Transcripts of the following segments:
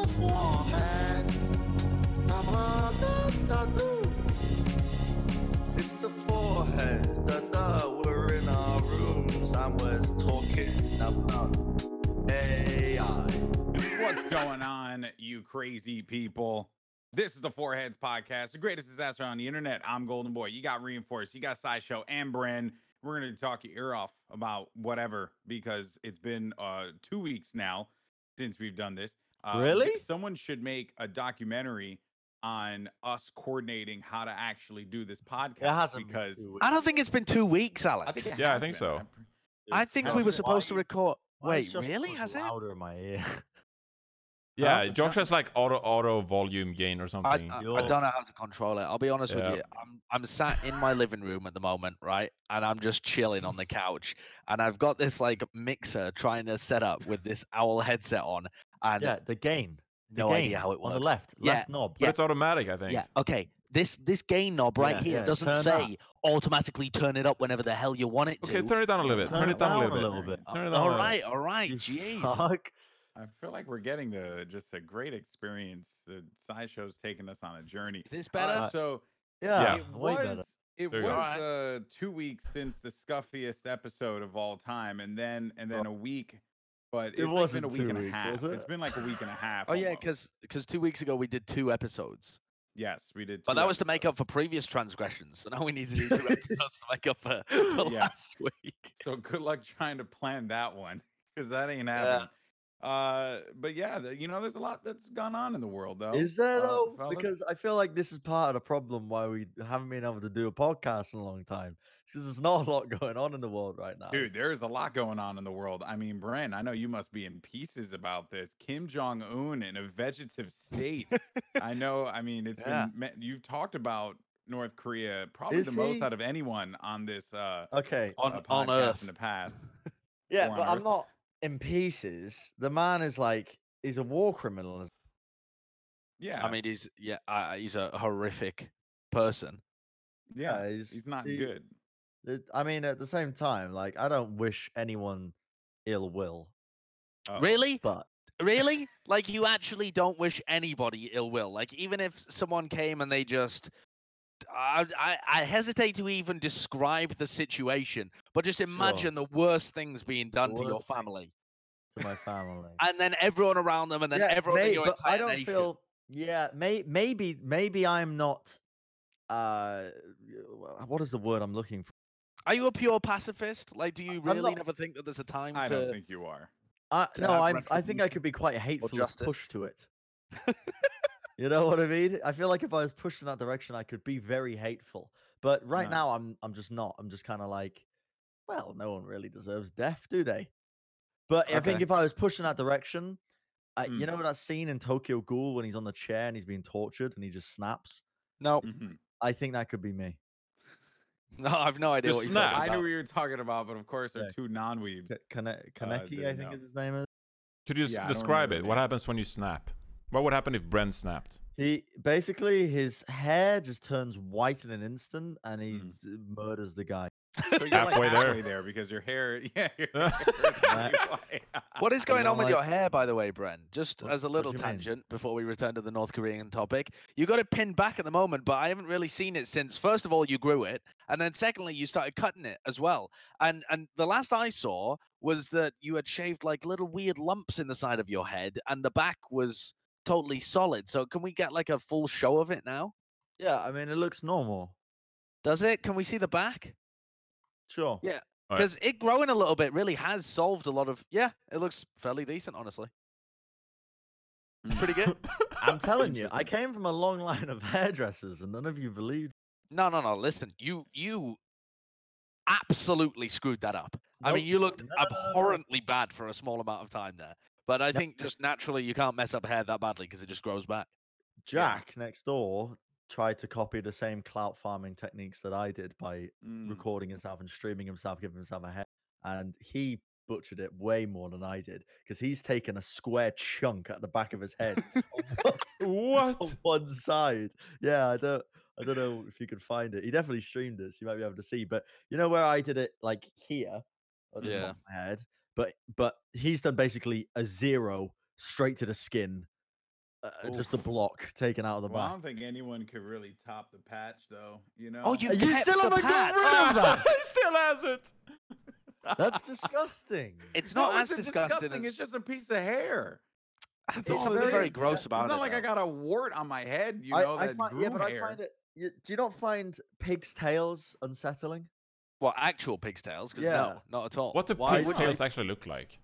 the forehead. It's the forehead. Da-da. We're in our rooms and we're talking about AI. What's going on, you crazy people? This is the Four Heads Podcast, the greatest disaster on the internet. I'm Goldenboy. You got Reinforced, you got Sideshow, and Bren. We're going to talk your ear off about whatever because it's been uh, two weeks now since we've done this. Uh, Really? Someone should make a documentary on us coordinating how to actually do this podcast hasn't been because two weeks. I don't think it's been two weeks, Alex. I think Yeah, I think been. so. I'm pre- I think we were supposed to record. Wait, really? so Has it? louder in my ear? Yeah, Huh? Josh has like auto auto volume gain or something. I, I don't know how to control it. I'll be honest Yeah. with you. I'm I'm sat in my living room at the moment, right? And I'm just chilling on the couch. And I've got this like mixer trying to set up with this owl headset on. And yeah, the gain. The no gain idea how it on the works. left, Yeah, left knob. but it's automatic, I think. yeah, okay. This this gain knob right Yeah, here yeah, doesn't turn say that. automatically turn it up whenever the hell you want it to. Okay, turn it down a little bit. Turn, it down, a little bit. Turn it down all a little right, all right. You Jeez. fuck. I feel like we're getting the just a great experience. The sideshow's taking us on a journey. Is this Uh, better? so Yeah, it way was better. it was you uh, two weeks since the scuffiest episode of all time, and then and then a week. But It it's like wasn't been a week two and a weeks, half. was It's it? been like a week and a half. oh yeah, because because two weeks ago we did two episodes. yes, we did. But two that was to make up for previous transgressions. So now we need to do two episodes to make up for, for Yeah. last week. So good luck trying to plan that one because that ain't happening. Uh, but yeah, the, you know, there's a lot that's gone on in the world, though. Is there uh, though? fellas. Because I feel like this is part of the problem why we haven't been able to do a podcast in a long time. Because there's not a lot going on in the world right now. Dude, there's a lot going on in the world. I mean, Bren, I know you must be in pieces about this. Kim Jong Un in a vegetative state. I know. I mean, it's Yeah. been you've talked about North Korea probably Is the most out of anyone on this uh, Okay. On, uh, on podcast Earth. in the past. Yeah, but I'm not in pieces. The man is like he's a war criminal. Yeah, I mean, he's yeah, uh, he's a horrific person. yeah, he's- he's not he- good. It, I mean, at the same time, like I don't wish anyone ill will, Uh, Really, but really, like you actually don't wish anybody ill will. Like even if someone came and they just. I, I, I hesitate to even describe the situation, but just imagine the worst things being done to your family, to my family. and then everyone around them, and then yeah, everyone in may- your but I don't nation. feel. Yeah, may, maybe maybe I'm not. Uh, what is the word I'm looking for? Are you a pure pacifist? Like, do you really not- never think that there's a time I to? don't think you are. I, to no, I'm. I think I could be quite hateful if justice. pushed to it. you know what I mean? I feel like if I was pushed in that direction, I could be very hateful. But right Right. now, I'm. I'm just not. I'm just kind of like, well, no one really deserves death, do they? But I think Okay. if I was pushed in that direction, I, you Mm. know that scene in Tokyo Ghoul when he's on the chair and he's being tortured and he just snaps. No, Mhm. I think that could be me. no, I've no idea Just what you're snap. talking I about. knew what you were talking about, but of course, they're Yeah. two non-weebs. K- Kane- Kaneki, didn't I think know. is his name is. Could you s- Yeah, I don't describe remember it? the What name. happens when you snap? What would happen if Bren snapped? He basically his hair just turns white in an instant, and he Mm. murders the guy. So you're like Halfway there. there because your hair, yeah. Your hair is Right. really white. What is going on with like- your hair, by the way, Bren? Just What- as a little you mean? tangent before we return to the North Korean topic. You got it pinned back at the moment, but I haven't really seen it since. First of all, you grew it, and then secondly, you started cutting it as well. And and the last I saw was that you had shaved like little weird lumps in the side of your head, and the back was totally solid. So can we get like a full show of it now? Yeah, I mean it looks normal. Does it? Can we see the back? Sure. Yeah. Right. Because it growing a little bit really has solved a lot of. Yeah, it looks fairly decent, honestly. Pretty good. I'm telling you, I came from a long line of hairdressers, and none of you believed. No, no, no. Listen, you you absolutely screwed that up. I mean, you looked No, no, no, no, abhorrently bad for a small amount of time there. But I think just naturally you can't mess up hair that badly because it just grows back. Jack next door tried to copy the same clout farming techniques that I did by Mm. recording himself and streaming himself, giving himself a hair. And he butchered it way more than I did because he's taken a square chunk at the back of his head on What? one side. Yeah, I don't I don't know if you could find it. He definitely streamed this. You might be able to see. But you know where I did it like here at the Yeah. top of my head? But but he's done basically a zero straight to the skin uh, just a block taken out of the Well, I don't think anyone could really top the patch, though. You know. Oh, you you kept still the haven't patch. got rid of that. he still has it. That's disgusting. It's No, not as it's disgusting. disgusting. as- It's just a piece of hair. There's it's something very- very gross dis- about It's it. not like I got a wart on my head. You know I that find, grew yeah, but hair. I find it. You, do you not find pigs' tails unsettling? What actual pig's tails? Because Yeah. no, not at all. What do Why would tails actually look like?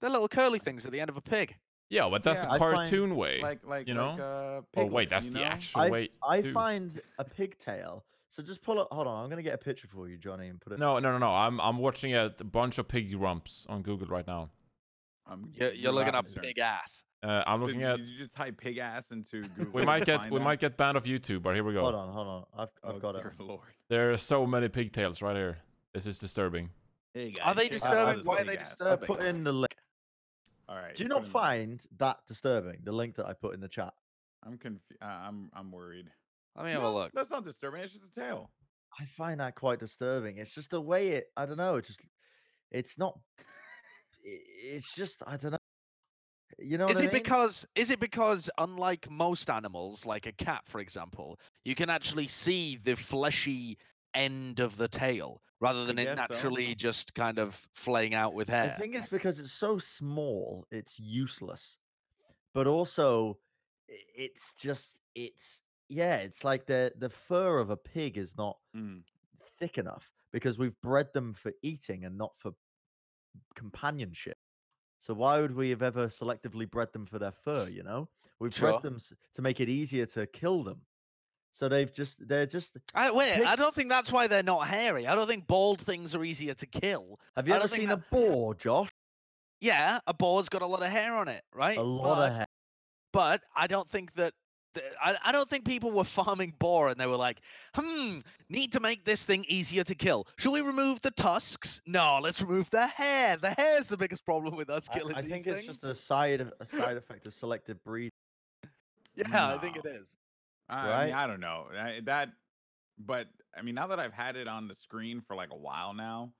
They're little curly things at the end of a pig. Yeah, but that's Yeah. a I find- cartoon way. like like you like know? uh, oh Piglet, wait, that's you the know? actual I, way. I too. find a pigtail. So just pull up. Hold on, I'm gonna get a picture for you, Johnny, and put it. No, no, no, no. I'm I'm watching a bunch of pig rumps on Google right now. I'm, You're, you're looking up concerned. big ass. Uh, I'm So looking did at. you just type pig ass into Google? We to might get find we that? might get banned of YouTube, but here we go. Hold on, hold on. I've I've Oh, got it. dear Lord. There are so many pigtails right here. This is disturbing. Hey Are they disturbing? this Why are they ass. I disturbing? put in the link. All right. Do you put not in find that disturbing? The link that I put in the chat. I'm confused. Uh, I'm I'm worried. Let me have a look. That's not disturbing. It's just a tail. I find that quite disturbing. It's just the way it. I don't know. It just. It's not. It's just. I don't know. You know. Is what I it mean? because is it because unlike most animals, like a cat, for example, you can actually see the fleshy end of the tail rather than it guess so. naturally just kind of flaying out with hair. I think it's because it's so small. It's useless. But also, it's just. It's yeah. It's like the the fur of a pig is not Mm. thick enough because we've bred them for eating and not for companionship. So why would we have ever selectively bred them for their fur? You know, we've Sure. bred them to make it easier to kill them. So they've just they're just. I, wait, I don't think that's why they're not hairy. I don't think bald things are easier to kill. Have you I ever seen that- a boar, Josh? Yeah, a boar's got a lot of hair on it, right? A lot but, of hair. but I don't think that. Th- I, I don't think people were farming boar and they were like, hmm, need to make this thing easier to kill. Should we remove the tusks? No, let's remove the hair. The hair's the biggest problem with us killing I these think things. it's just a side of- a side effect of selective breeding. yeah, I think it is. No. is. I, I Right? mean, I don't know I, that, but I mean, now that I've had it on the screen for like a while now,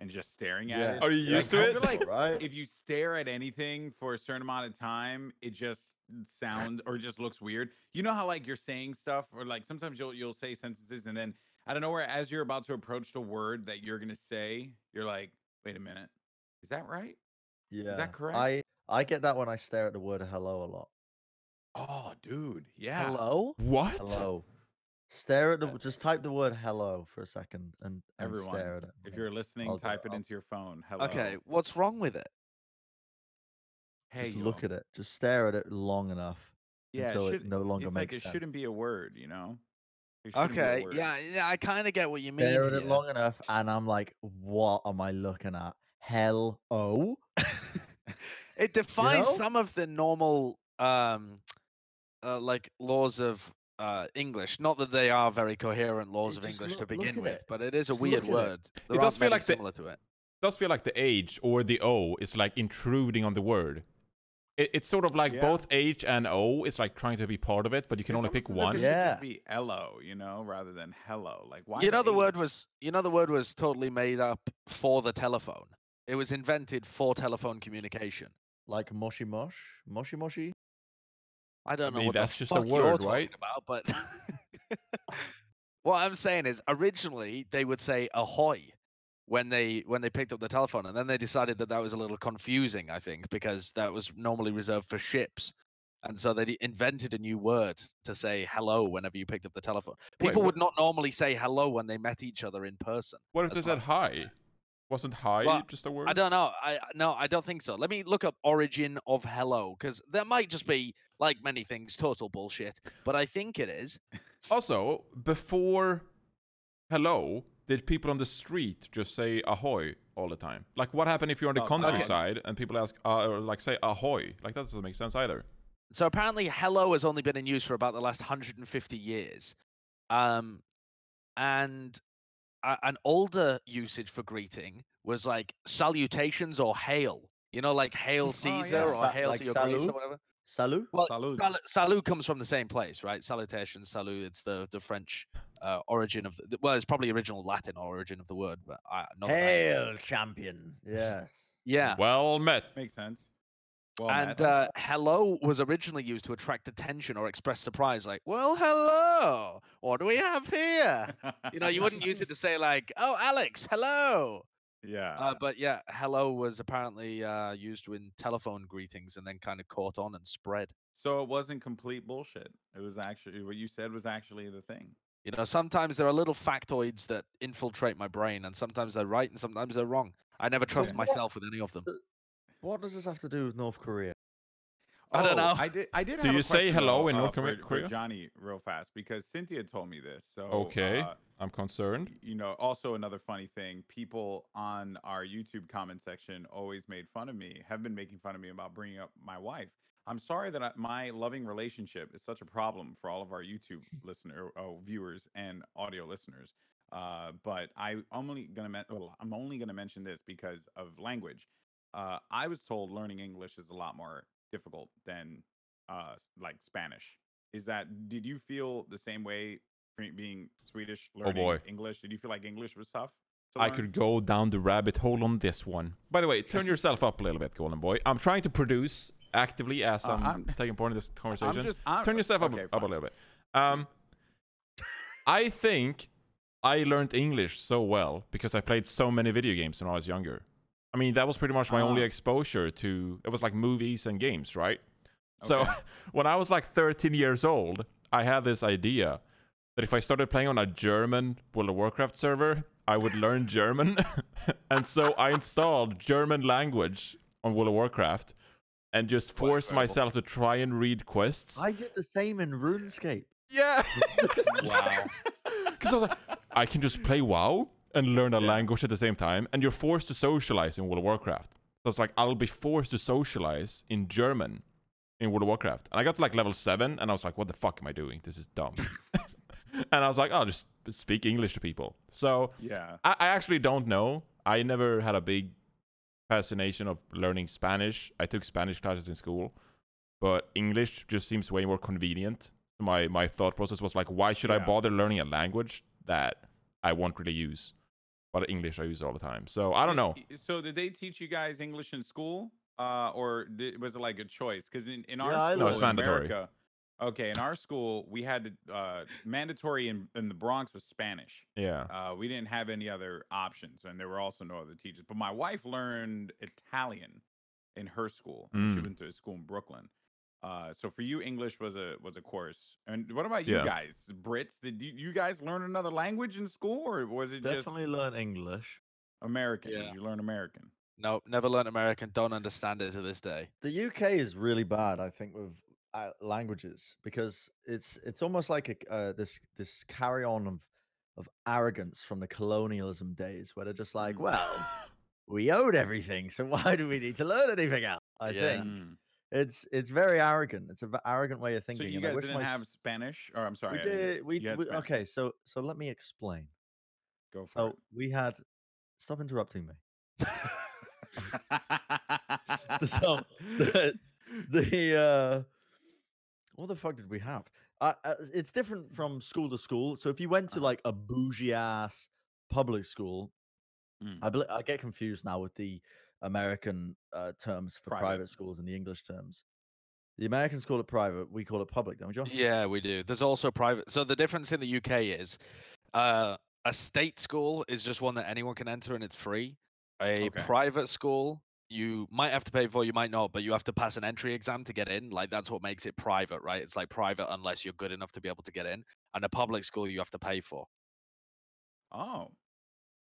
and just staring at Yeah. it, Are you like, used to I it? feel like right? if you stare at anything for a certain amount of time, it just sounds or just looks weird. You know how like you're saying stuff, or like sometimes you'll you'll say sentences, and then I don't know where as you're about to approach the word that you're gonna say, you're like, wait a minute, is that right? yeah. Is that correct? I I get that when I stare at the word hello a lot. Oh, dude, yeah. Hello? What? Hello. Stare at the Uh, just type the word hello for a second and, and Everyone, stare at it. If you're listening, I'll do type it. it I'll- into your phone. Hello. Okay, what's wrong with it? Hey, just look at it. Just stare at it long enough Yeah, until it, it should, no longer it's makes like it sense. shouldn't be a word, you know. It shouldn't be a Okay, word. yeah, yeah, I kind of get what you mean. Stare at it here. long enough, and I'm like, what am I looking at? Hell oh. it defies know? some of the normal um uh, like laws of uh english not that they are very coherent laws It of english to look- look begin with it. but it is a Just weird look at it. word There does feel many like the- to it does feel like the H or the O is like intruding on the word. It, it's sort of like Yeah. both H and O is like trying to be part of it, but you can It's only pick as one. It Yeah. just be hello, you know, rather than hello. Like why? you know the word was you know the word was totally made up for the telephone it was invented for telephone communication Like mushy mush? Moshi moshi? I don't know mean, what that's the just a word, talking right? about, but what I'm saying is originally they would say ahoy when they when they picked up the telephone, and then they decided that that was a little confusing. I think because that was normally reserved for ships, and so they invented a new word to say hello whenever you picked up the telephone. People what- would not normally say hello when they met each other in person. What if they said hi? Wasn't hi Well, just a word? I don't know. I no, I don't think so. Let me look up origin of hello because that might just be like many things, total bullshit. But I think it is. Also, before hello, did people on the street just say ahoy all the time? Like, what happened if you're on the Stop. Okay. and people ask, uh, or like say ahoy? Like, that doesn't make sense either. So apparently, hello has only been in use for about the last 150 years, um, and a- an older usage for greeting was like salutations or hail. You know, like hail yeah. Caesar or Sa- hail like to your grace salut? or whatever. Salut? Well, Salud. sal- salut comes from the same place, right? Salutation, salut. It's the the French uh, origin of the, well, it's probably original Latin origin of the word, but I not that I. Hail champion. Yes. Yeah. Well met. Makes sense. Well and uh, hello was originally used to attract attention or express surprise, like, well, hello, what do we have here? You know, you wouldn't use it to say, like, oh, Alex, hello. yeah. Uh, but yeah, hello was apparently uh, used in telephone greetings and then kind of caught on and spread. so it wasn't complete bullshit. It was actually what you said was actually the thing. You know, sometimes there are little factoids that infiltrate my brain, and sometimes they're right and sometimes they're wrong. I never trust what- myself with any of them. What does this have to do with North Korea? I don't Oh, know. I did. I did. Do you say hello in uh, North for- Kore- for Korea? Johnny, real fast, because Cynthia told me this. So Okay. uh, I'm concerned. you know, also another funny thing, people on our YouTube comment section always made fun of me, have been making fun of me about bringing up my wife. I'm sorry that I, my loving relationship is such a problem for all of our YouTube listener oh, viewers and audio listeners. Uh, but I only gonna men- I'm only gonna mention this because of language. Uh, I was told learning English is a lot more difficult than uh, like Spanish. Is that? Did you feel the same way being Swedish learning boy. English? Did you feel like English was tough? to I could go down the rabbit hole on this one. By the way, turn yourself up a little bit, Goldenboy. I'm trying to produce actively as Uh, I'm, I'm- taking part in this conversation. I'm just I'm, turn yourself up, okay, up a little bit. Um, I think I learned English so well because I played so many video games when I was younger. I mean, that was pretty much my only Ah. exposure to. It was like movies and games, right? So when I was like 13 years old, I had this idea that if I started playing on a German World of Warcraft server, I would learn German. and so I installed German language on World of Warcraft and just Quite forced myself to try and read quests. I did the same in RuneScape. yeah. Wow. Because I was like, I can just play WoW and learn a Yeah. language at the same time, and you're forced to socialize in World of Warcraft. So it's like I'll be forced to socialize in German in World of Warcraft. And I got to like level seven, and I was like, what the fuck am I doing? This is dumb. and I was like, I'll just speak English to people. So Yeah. I, I actually don't know. I never had a big fascination of learning Spanish. I took Spanish classes in school, but English just seems way more convenient. My my thought process was like, why should I bother learning a language that I won't really use? But English I use all the time. So I don't know. So did they teach you guys English in school, uh, or di- was it like a choice? Because in, in our Yeah, I school No, it's in mandatory. America, okay, in our school we had to, uh, mandatory in, in the Bronx was Spanish. Yeah. Uh, we didn't have any other options, and there were also no other teachers. But my wife learned Italian in her school. She Mm. went to a school in Brooklyn. Uh, so for you, English was a was a course. And what about you Yeah. guys, Brits? Did you, you guys learn another language in school, or was it Definitely learn English. just American? Did Yeah. you learn American? No, never learned American. Don't understand it to this day. The UK is really bad, I think, with uh, languages because it's it's almost like a, uh, this this carry on of of arrogance from the colonialism days, where they're just like, Mm. well, we owed everything, so why do we need to learn anything else? I Yeah. think Mm. It's it's very arrogant. It's a v- arrogant way of So thinking. you and I guys didn't my have Spanish, or I'm sorry, We did. We, we okay. So so let me explain. Go for So we had. Stop interrupting me. so the, the uh what the fuck did we have uh, uh, it's different from school to school so if you went to Uh-huh. like a bougie ass public school Mm. i bel i get confused now with the american uh, terms for private. Private. schools and the english terms the americans call it private we call it public don't we John? Yeah, we do. There's also private. So the difference in the UK is uh, a state school is just one that anyone can enter and it's free. A Okay. private school, you might have to pay for, you might not, but you have to pass an entry exam to get in. Like that's what makes it private, right? It's like private unless you're good enough to be able to get in. And a public school, you have to pay for. oh,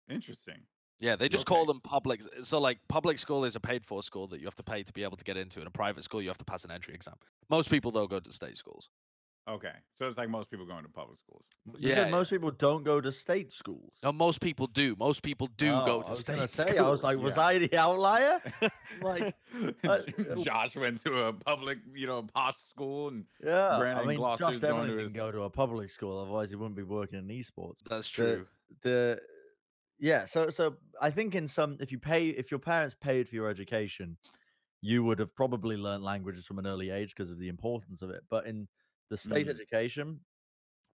interesting. Yeah, they just call them public. So like public school is a paid for school that you have to pay to be able to get into, and a private school you have to pass an entry exam. Most people though go to state schools. Okay, so it's like most people going to public schools. you Yeah, said yeah. most people don't go to state schools No, most people do. Most people do Oh, go to state gonna schools. say, i was like was yeah. i the outlier like uh, Josh went to a public, you know, posh school, and yeah Brandon i mean Gloucester's josh going definitely to didn't his- go to a public school otherwise he wouldn't be working in esports That's the- true. the yeah so so i think in some if you pay if your parents paid for your education you would have probably learned languages from an early age because of the importance of it but in the state Mm. education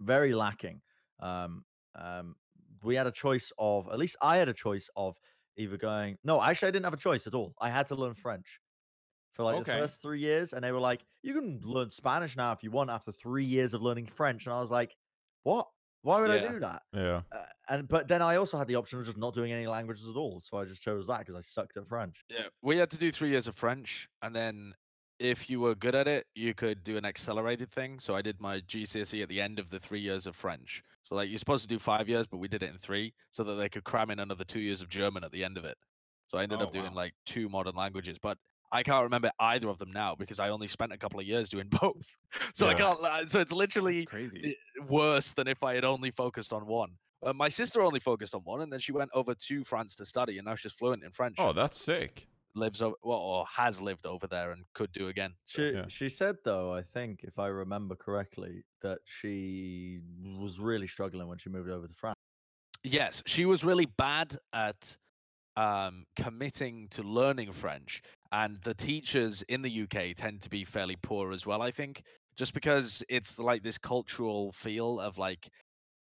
very lacking um um we had a choice of at least i had a choice of either going no actually i didn't have a choice at all i had to learn french for like Okay. the first three years, and they were like, "You can learn Spanish now if you want after three years of learning French." And I was like, "What? Why would I do that?" Yeah. Uh, and but then I also had the option of just not doing any languages at all, so I just chose that because I sucked at French. Yeah, we had to do three years of French, and then if you were good at it, you could do an accelerated thing. So I did my GCSE E at the end of the three years of French. So like you're supposed to do five years, but we did it in three, so that they could cram in another two years of German at the end of it. So I ended Oh, up doing wow. like two modern languages, but I can't remember either of them now because I only spent a couple of years doing both. So I can't. So it's literally crazy. worse than if I had only focused on one. Uh, my sister only focused on one, and then she went over to France to study, and now she's fluent in French. Oh, that's sick. lives over, well, or has lived over there, and could do again. So, She Yeah. she said though, I think if I remember correctly, that she was really struggling when she moved over to France. yes, she was really bad at um, committing to learning French, and the teachers in the UK tend to be fairly poor as well. I think just because it's like this cultural feel of like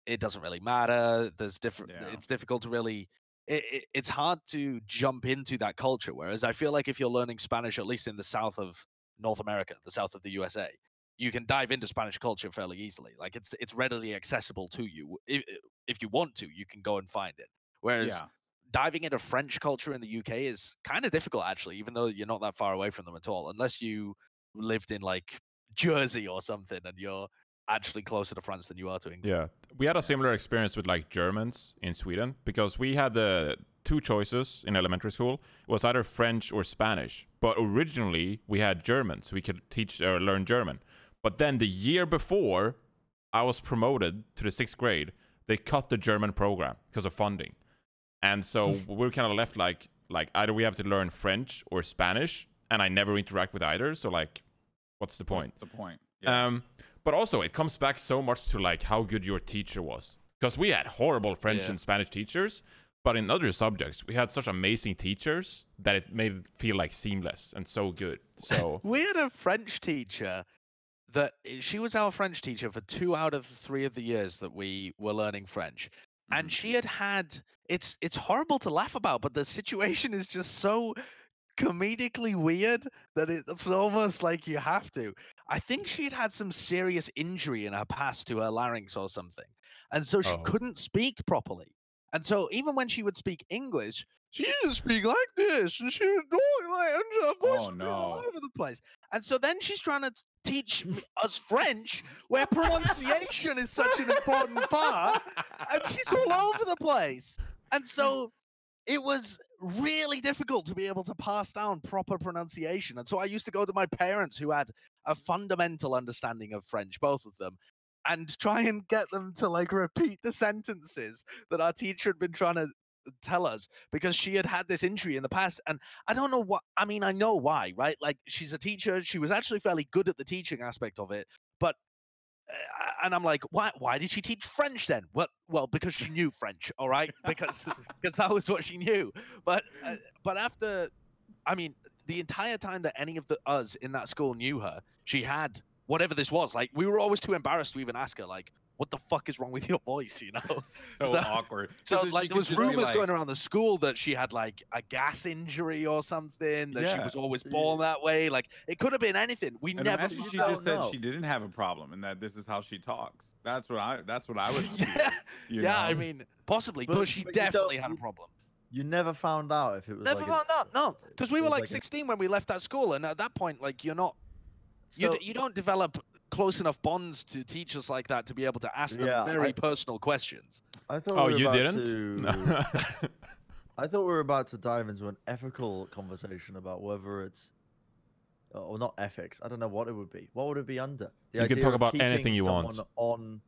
it doesn't really matter. There's different. Yeah. It's difficult to really. It, it, it's hard to jump into that culture. Whereas I feel like if you're learning Spanish, at least in the south of North America, the south of the USA, you can dive into Spanish culture fairly easily. Like it's it's readily accessible to you. If, if you want to, you can go and find it. Whereas Yeah. Diving into French culture in the UK is kind of difficult, actually, even though you're not that far away from them at all, unless you lived in like Jersey or something and you're actually closer to France than you are to England. Yeah, we had a similar experience with like Germans in Sweden because we had the two choices in elementary school. It was either French or Spanish. But originally we had German, so we could teach or learn German. But then the year before I was promoted to the sixth grade, they cut the German program because of funding, and so we're kind of left like like either we have to learn French or Spanish, and I never interact with either. So like, what's the point? What's the point? Yeah. Um, but also it comes back so much to like how good your teacher was, because we had horrible French Yeah. and Spanish teachers, but in other subjects we had such amazing teachers that it made it feel like seamless and so good. So We had a French teacher that she was our French teacher for two out of three of the years that we were learning French. And Mhm. she had had it's it's horrible to laugh about, but the situation is just so comedically weird that it's almost like you have to. I think she'd had some serious injury in her past to her larynx or something. And so she Oh. couldn't speak properly. And so even when she would speak English, she used to speak like this, and she would talk like, and her voice Oh, be all over the place. And so then she's trying to teach us French, where pronunciation is such an important part, and she's all over the place. And so it was really difficult to be able to pass down proper pronunciation. And so I used to go to my parents who had a fundamental understanding of French, both of them, and try and get them to like repeat the sentences that our teacher had been trying to tell us because she had had this injury in the past and i don't know what i mean i know why right? Like she's a teacher she was actually fairly good at the teaching aspect of it but uh, and i'm like why why did she teach french then? Well well because she knew french all right? Because because that was what she knew. But uh, but after i mean the entire time that any of the us in that school knew her she had whatever this was like we were always too embarrassed to even ask her like what the fuck is wrong with your voice you know so, so- awkward. so 'Cause she like there was rumors like- going around the school that she had like a gas injury or something that she was always So born that way like it could have been anything we And never imagine found she out. just said she didn't have a problem and that this is how she talks. That's what I. That's what I would. yeah you yeah i mean possibly But- but, she but definitely had a problem You never found out if it was never like a- found out no because we were was like like a- 16 when we left that school and at that point like you're not you, d- you don't develop close enough bonds to teachers like that to be able to ask them Yeah, very I- personal questions I thought oh, we were you about didn't? To, No. I thought we were about to dive into an ethical conversation about whether it's or not ethics. I don't know what it would be. What would it be under? The You can talk about anything you want. On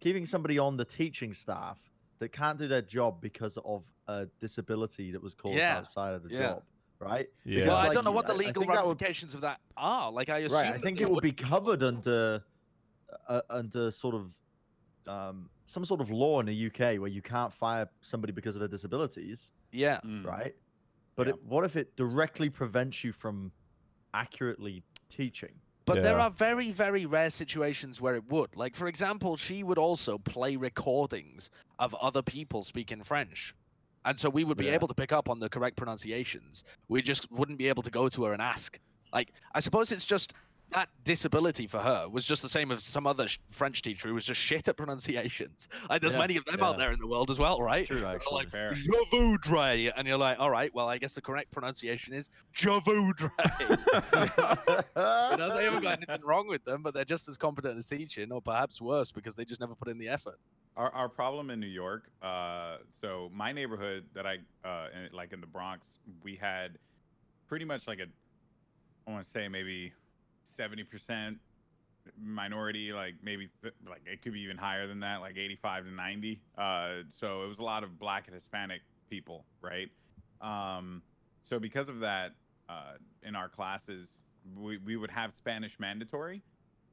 keeping somebody on the teaching staff that can't do their job because of a disability that was caused Yeah, outside of the yeah. job, right? Yeah. Because, well i like, don't know what the I- I legal think that would- ramifications of that are like i assume right. I think they it would be covered under uh, under sort of um, some sort of law in the UK where you can't fire somebody because of their disabilities, yeah Mm. right? But Yeah. it, what if it directly prevents you from accurately teaching? But there are very, very rare situations where it would. Like, for example, she would also play recordings of other people speaking French. And so we would be Yeah. able to pick up on the correct pronunciations. We just wouldn't be able to go to her and ask. Like, I suppose it's just that disability for her was just the same as some other sh- French teacher who was just shit at pronunciations. Like, there's Yeah, many of them out there in the world as well, right? true, actually. Like, Fair. Je voudrais, and you're like, all right, well, I guess the correct pronunciation is Je voudrais. you know, they haven't got anything wrong with them, but they're just as competent as teaching, or perhaps worse because they just never put in the effort. Our, our problem in New York, uh, so my neighborhood that I, uh, in, like in the Bronx, we had pretty much like a, I want to say maybe 70% minority, like maybe, th- like it could be even higher than that, like 85 to 90. Uh, so it was a lot of black and Hispanic people, right? Um, so because of that, uh, in our classes, we, we would have Spanish mandatory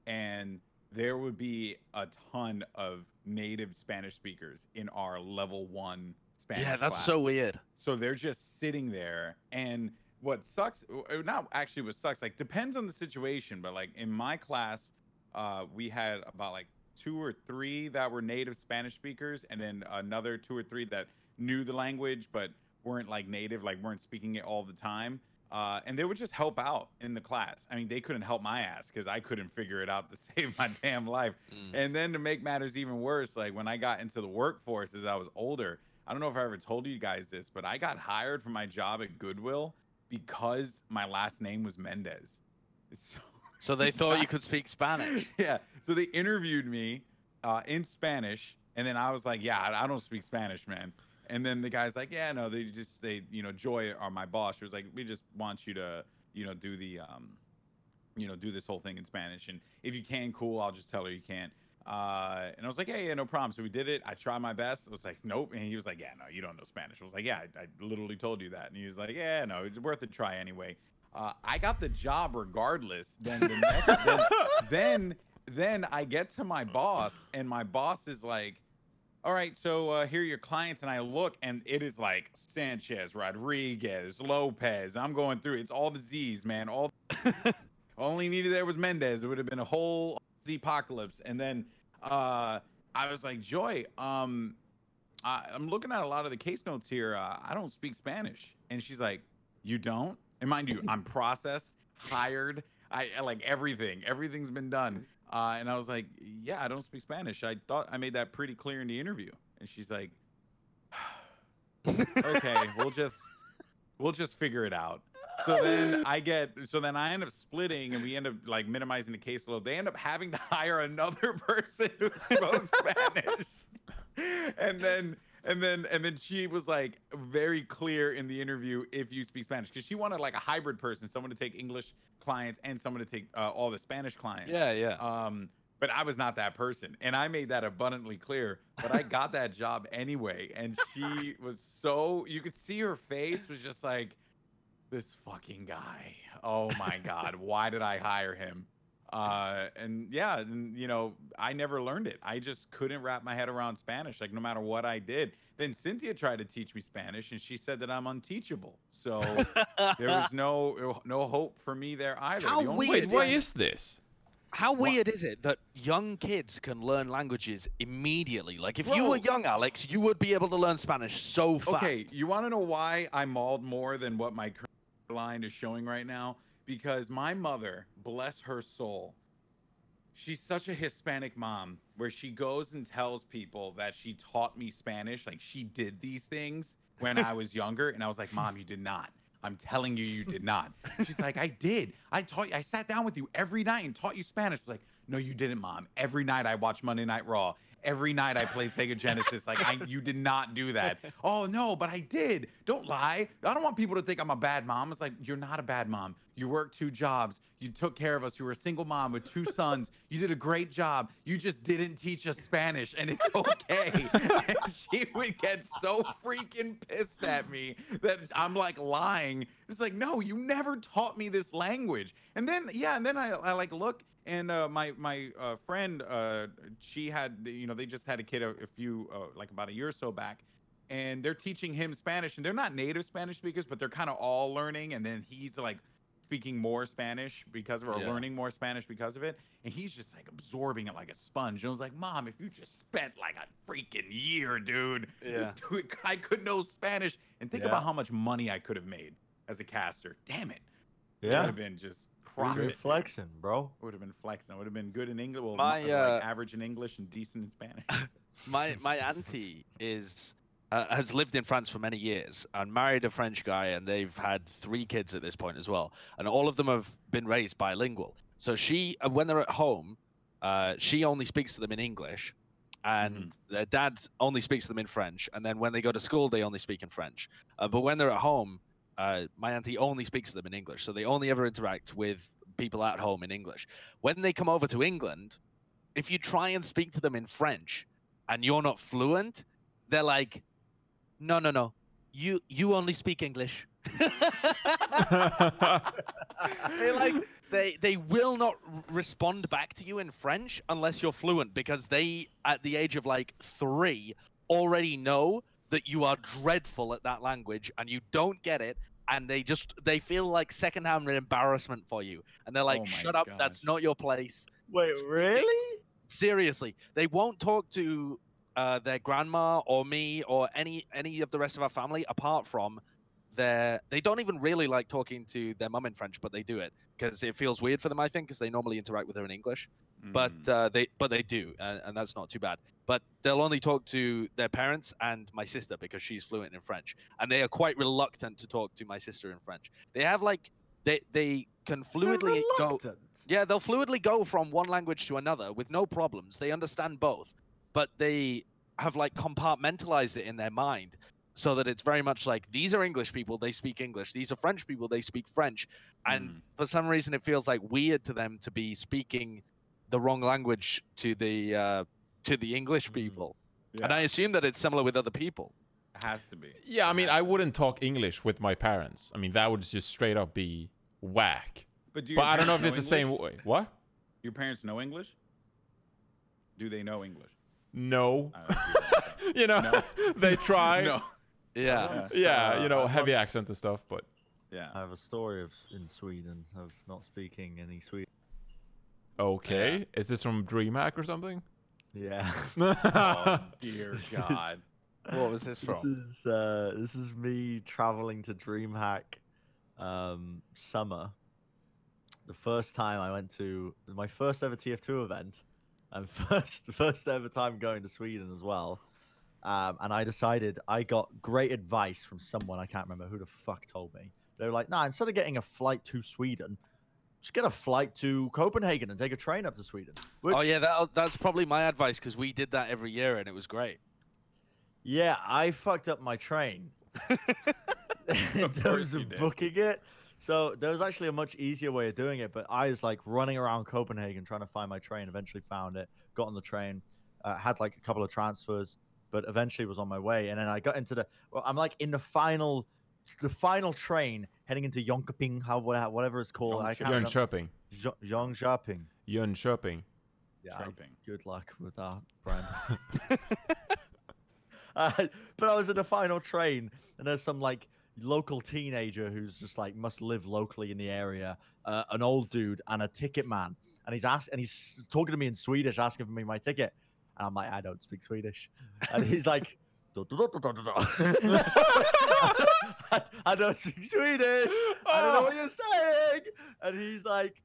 and there would be a ton of native Spanish speakers in our level one Spanish. yeah, that's class. so weird. So they're just sitting there, and what sucks, uh, not actually what sucks, like depends on the situation, but like in my class, uh, we had about like two or three that were native Spanish speakers, and then another two or three that knew the language but weren't like native, like weren't speaking it all the time. Uh, and they would just help out in the class. I mean, they couldn't help my ass because I couldn't figure it out to save my damn life. Mm. And then to make matters even worse, like when I got into the workforce as I was older, I don't know if I ever told you guys this, but I got hired for my job at Goodwill because my last name was Mendez. So, So they thought you could speak Spanish. yeah. So they interviewed me uh, in Spanish, and then I was like, "Yeah, I, don't speak Spanish, man." And then the guy's like, "Yeah, no, they just they, you know, Joy, or my boss, she was like, we just want you to, you know, do the, um, you know, do this whole thing in Spanish, and if you can, cool. I'll just tell her you can't." Uh, and I was like, "Yeah, yeah, no problem." So we did it. I tried my best. I was like, "Nope," and he was like, "Yeah, no, you don't know Spanish." I was like, "Yeah, I, I literally told you that," and he was like, "Yeah, no, it's worth a try anyway." Uh, I got the job regardless. Then the next, then, then then I get to my boss, and my boss is like, "All right, so uh, here are your clients." And I look, and it is like Sanchez, Rodriguez, Lopez. I'm going through. It's all the Z's, man. All only needed there was Mendez. It would have been a whole Z apocalypse. And then uh, I was like, Joy, um, I, I'm looking at a lot of the case notes here. Uh, I don't speak Spanish. And she's like, You don't? And mind you, I'm processed, hired, I I- like everything. Everything's been done. Uh, and I was like, Yeah, I don't speak Spanish. I thought I made that pretty clear in the interview. And she's like, Okay, we'll just we'll just figure it out. So then I get so then I end up splitting and we end up like minimizing the caseload. They end up having to hire another person who spoke Spanish. And then and then and then she was like very clear in the interview if you speak Spanish because she wanted like a hybrid person, someone to take English clients and someone to take uh, all the Spanish clients. Yeah, yeah. Um, but I was not that person, and I made that abundantly clear. But I got that job anyway, and she was so you could see her face was just like, this fucking guy. Oh my god, why did I hire him? Uh, and yeah, and you know, I never learned it. I just couldn't wrap my head around Spanish, like no matter what I did. Then Cynthia tried to teach me Spanish, and she said that I'm unteachable. So there was no no hope for me there either. How The only weird why is this? How weird is it that young kids can learn languages immediately? Like, if you were young, Alex, you would be able to learn Spanish so fast. Okay, you want to know why I mauled more than what my current line is showing right now? Because my mother, bless her soul, she's such a Hispanic mom where she goes and tells people that she taught me Spanish, like she did these things when I was younger, and I was like, "Mom, you did not." I'm telling you, you did not. She's like, I did. I taught you. I sat down with you every night and taught you Spanish. Like, no, you didn't, mom. Every night I watch Monday Night Raw. Every night I play Sega Genesis. Like, I, you did not do that. Oh no, but I did. Don't lie. I don't want people to think I'm a bad mom. It's like you're not a bad mom. You worked two jobs. You took care of us. You were a single mom with two sons. You did a great job. You just didn't teach us Spanish, and it's okay. and she would get so freaking pissed at me that I'm like lying. It's like, no, you never taught me this language. And then, yeah, and then I, I like look, and uh, my my uh, friend, uh, she had, you know, they just had a kid a, a few, uh, like about a year or so back, and they're teaching him Spanish, and they're not native Spanish speakers, but they're kind of all learning, and then he's like speaking more Spanish because of it, or Yeah. learning more Spanish because of it, and he's just like absorbing it like a sponge. And I was like, Mom, if you just spent like a freaking year, dude, Yeah. this dude- I could know Spanish, and think Yeah. about how much money I could have made as a caster. Damn it. It would have been just You've been profit. flexing, bro. It would have been flexing. It would have been good in English. Well, My, my, uh, like average in English and decent in Spanish. my my auntie is uh, has lived in France for many years and married a French guy, and they've had three kids at this point as well, and all of them have been raised bilingual. So she, uh, when they're at home, uh, she only speaks to them in English, and their dad only speaks to them in French. And then when they go to school, they only speak in French. Uh, but when they're at home, uh, my auntie only speaks to them in English, so they only ever interact with people at home in English. When they come over to England, if you try and speak to them in French and you're not fluent, they're like, "No, no, no, you you only speak English." they like they they will not respond back to you in French unless you're fluent because they at the age of like 3 already know that you are dreadful at that language and you don't get it and they just they feel like secondhand embarrassment for you. And they're like Oh shut up that's not your place. Wait, really? seriously. They won't talk to uh, their grandma or me or any any of the rest of our family apart from their they don't even really like talking to their mum in french but they do it because it feels weird for them i think because they normally interact with her in english. But Mm. uh, they but they do and, and that's not too bad. But they'll only talk to their parents and my sister because she's fluent in french and they are quite reluctant to talk to my sister in french. They have like they they can They're fluidly go yeah, they'll fluidly go from one language to another with no problems. They understand both, but they have like compartmentalized it in their mind so that it's very much like these are English people, they speak English. These are French people, they speak French. And Mm. for some reason, it feels like weird to them to be speaking the wrong language to the uh, to the English Mm. people. yeah, And I assume that it's similar with other people. It has to be. Yeah, I mean, I wouldn't talk English with my parents. I mean, that would just straight up be whack. But, do But I don't know if parents it's the same way. What? Your parents know English? Do they know English? No. You know, No. they try. no. Yeah. Yeah, Uh, you know, I heavy accent and stuff, but Yeah. I have a story of in Sweden of not speaking any Swedish. okay. Is this from DreamHack or something? Yeah. Oh, dear God. What was this from? This from? is uh, this is me traveling to DreamHack um, summer. The first time I went to my first ever TF2 event, and first first ever time going to Sweden as well. Um, and I decided I got great advice from someone I can't remember who the fuck told me. They were like, "Nah, instead of getting a flight to Sweden, just get a flight to Copenhagen and take a train up to Sweden." Which, Oh yeah, that, that's probably my advice because we did that every year and it was great. Yeah, I fucked up my train in Of course terms of did. booking it. So there was actually a much easier way of doing it, but I was like running around Copenhagen trying to find my train. Eventually found it, got on the train, uh, had like a couple of transfers, but eventually was on my way. And then I got into the. Well, I'm like in the final, the final train heading into Jönköping, how wha- whatever it's called. I can't remember. Jönköping. Jo- Jönköping. Jönköping. Yeah, I- good luck with that, Brian. uh, but I was in the final train, and there's some like local teenager who's just like must live locally in the area, uh, an old dude and a ticket man, and he's asked and he's talking to me in Swedish, asking for me my ticket, and I'm like, I don't speak Swedish, and he's like. I, I don't speak Swedish. I don't know what you're saying. And he's like,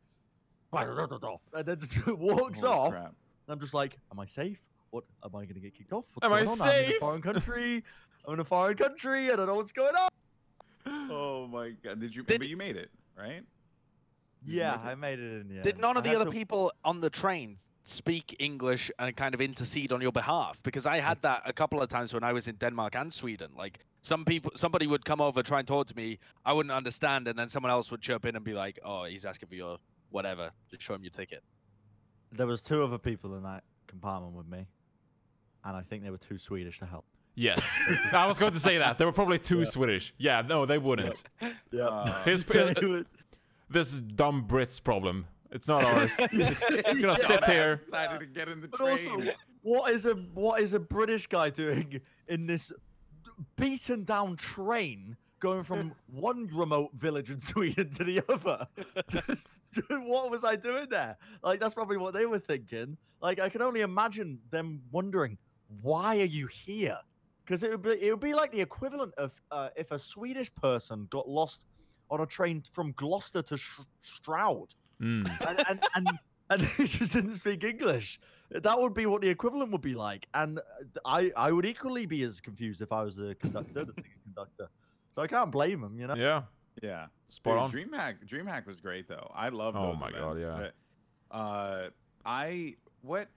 and then just walks Holy off. crap. And I'm just like, am I safe? What am I gonna get kicked off? What's Am I going on? I'm in a safe? foreign country. I'm in a foreign country. I don't know what's going on. Oh my God. Did you? Did- but you made it, right? Did Yeah, make it? I made it in. Yeah. Did none of I the other to- people on the train speak English and kind of intercede on your behalf? Because I had that a couple of times when I was in Denmark and Sweden. Like some people, somebody would come over try and talk to me. I wouldn't understand, and then someone else would chirp in and be like, "Oh, he's asking for your whatever. Just show him your ticket." There was two other people in that compartment with me, and I think they were too Swedish to help. Yes. I was going to say that. They were probably too Yeah. Swedish. Yeah, no, they wouldn't. Yeah. Uh, His, They his- this is dumb Brits problem. It's not ours. He's He's gonna sit here. Decided to get in the But train. also, what is a what is a British guy doing in this beaten down train going from one remote village in Sweden to the other? Just what was I doing there? Like that's probably what they were thinking. Like I can only imagine them wondering, why are you here? Because it would be it would be like the equivalent of uh, if a Swedish person got lost on a train from Gloucester to Sh- Stroud, Mm. and and, and and he just didn't speak English. That would be what the equivalent would be like, and uh, I I would equally be as confused if I was a conductor, the ticket conductor. So I can't blame him, you know. Yeah. Yeah. Spot Dude, on. DreamHack DreamHack was great though. I love it. Oh those my God, yeah. Uh, Uh I what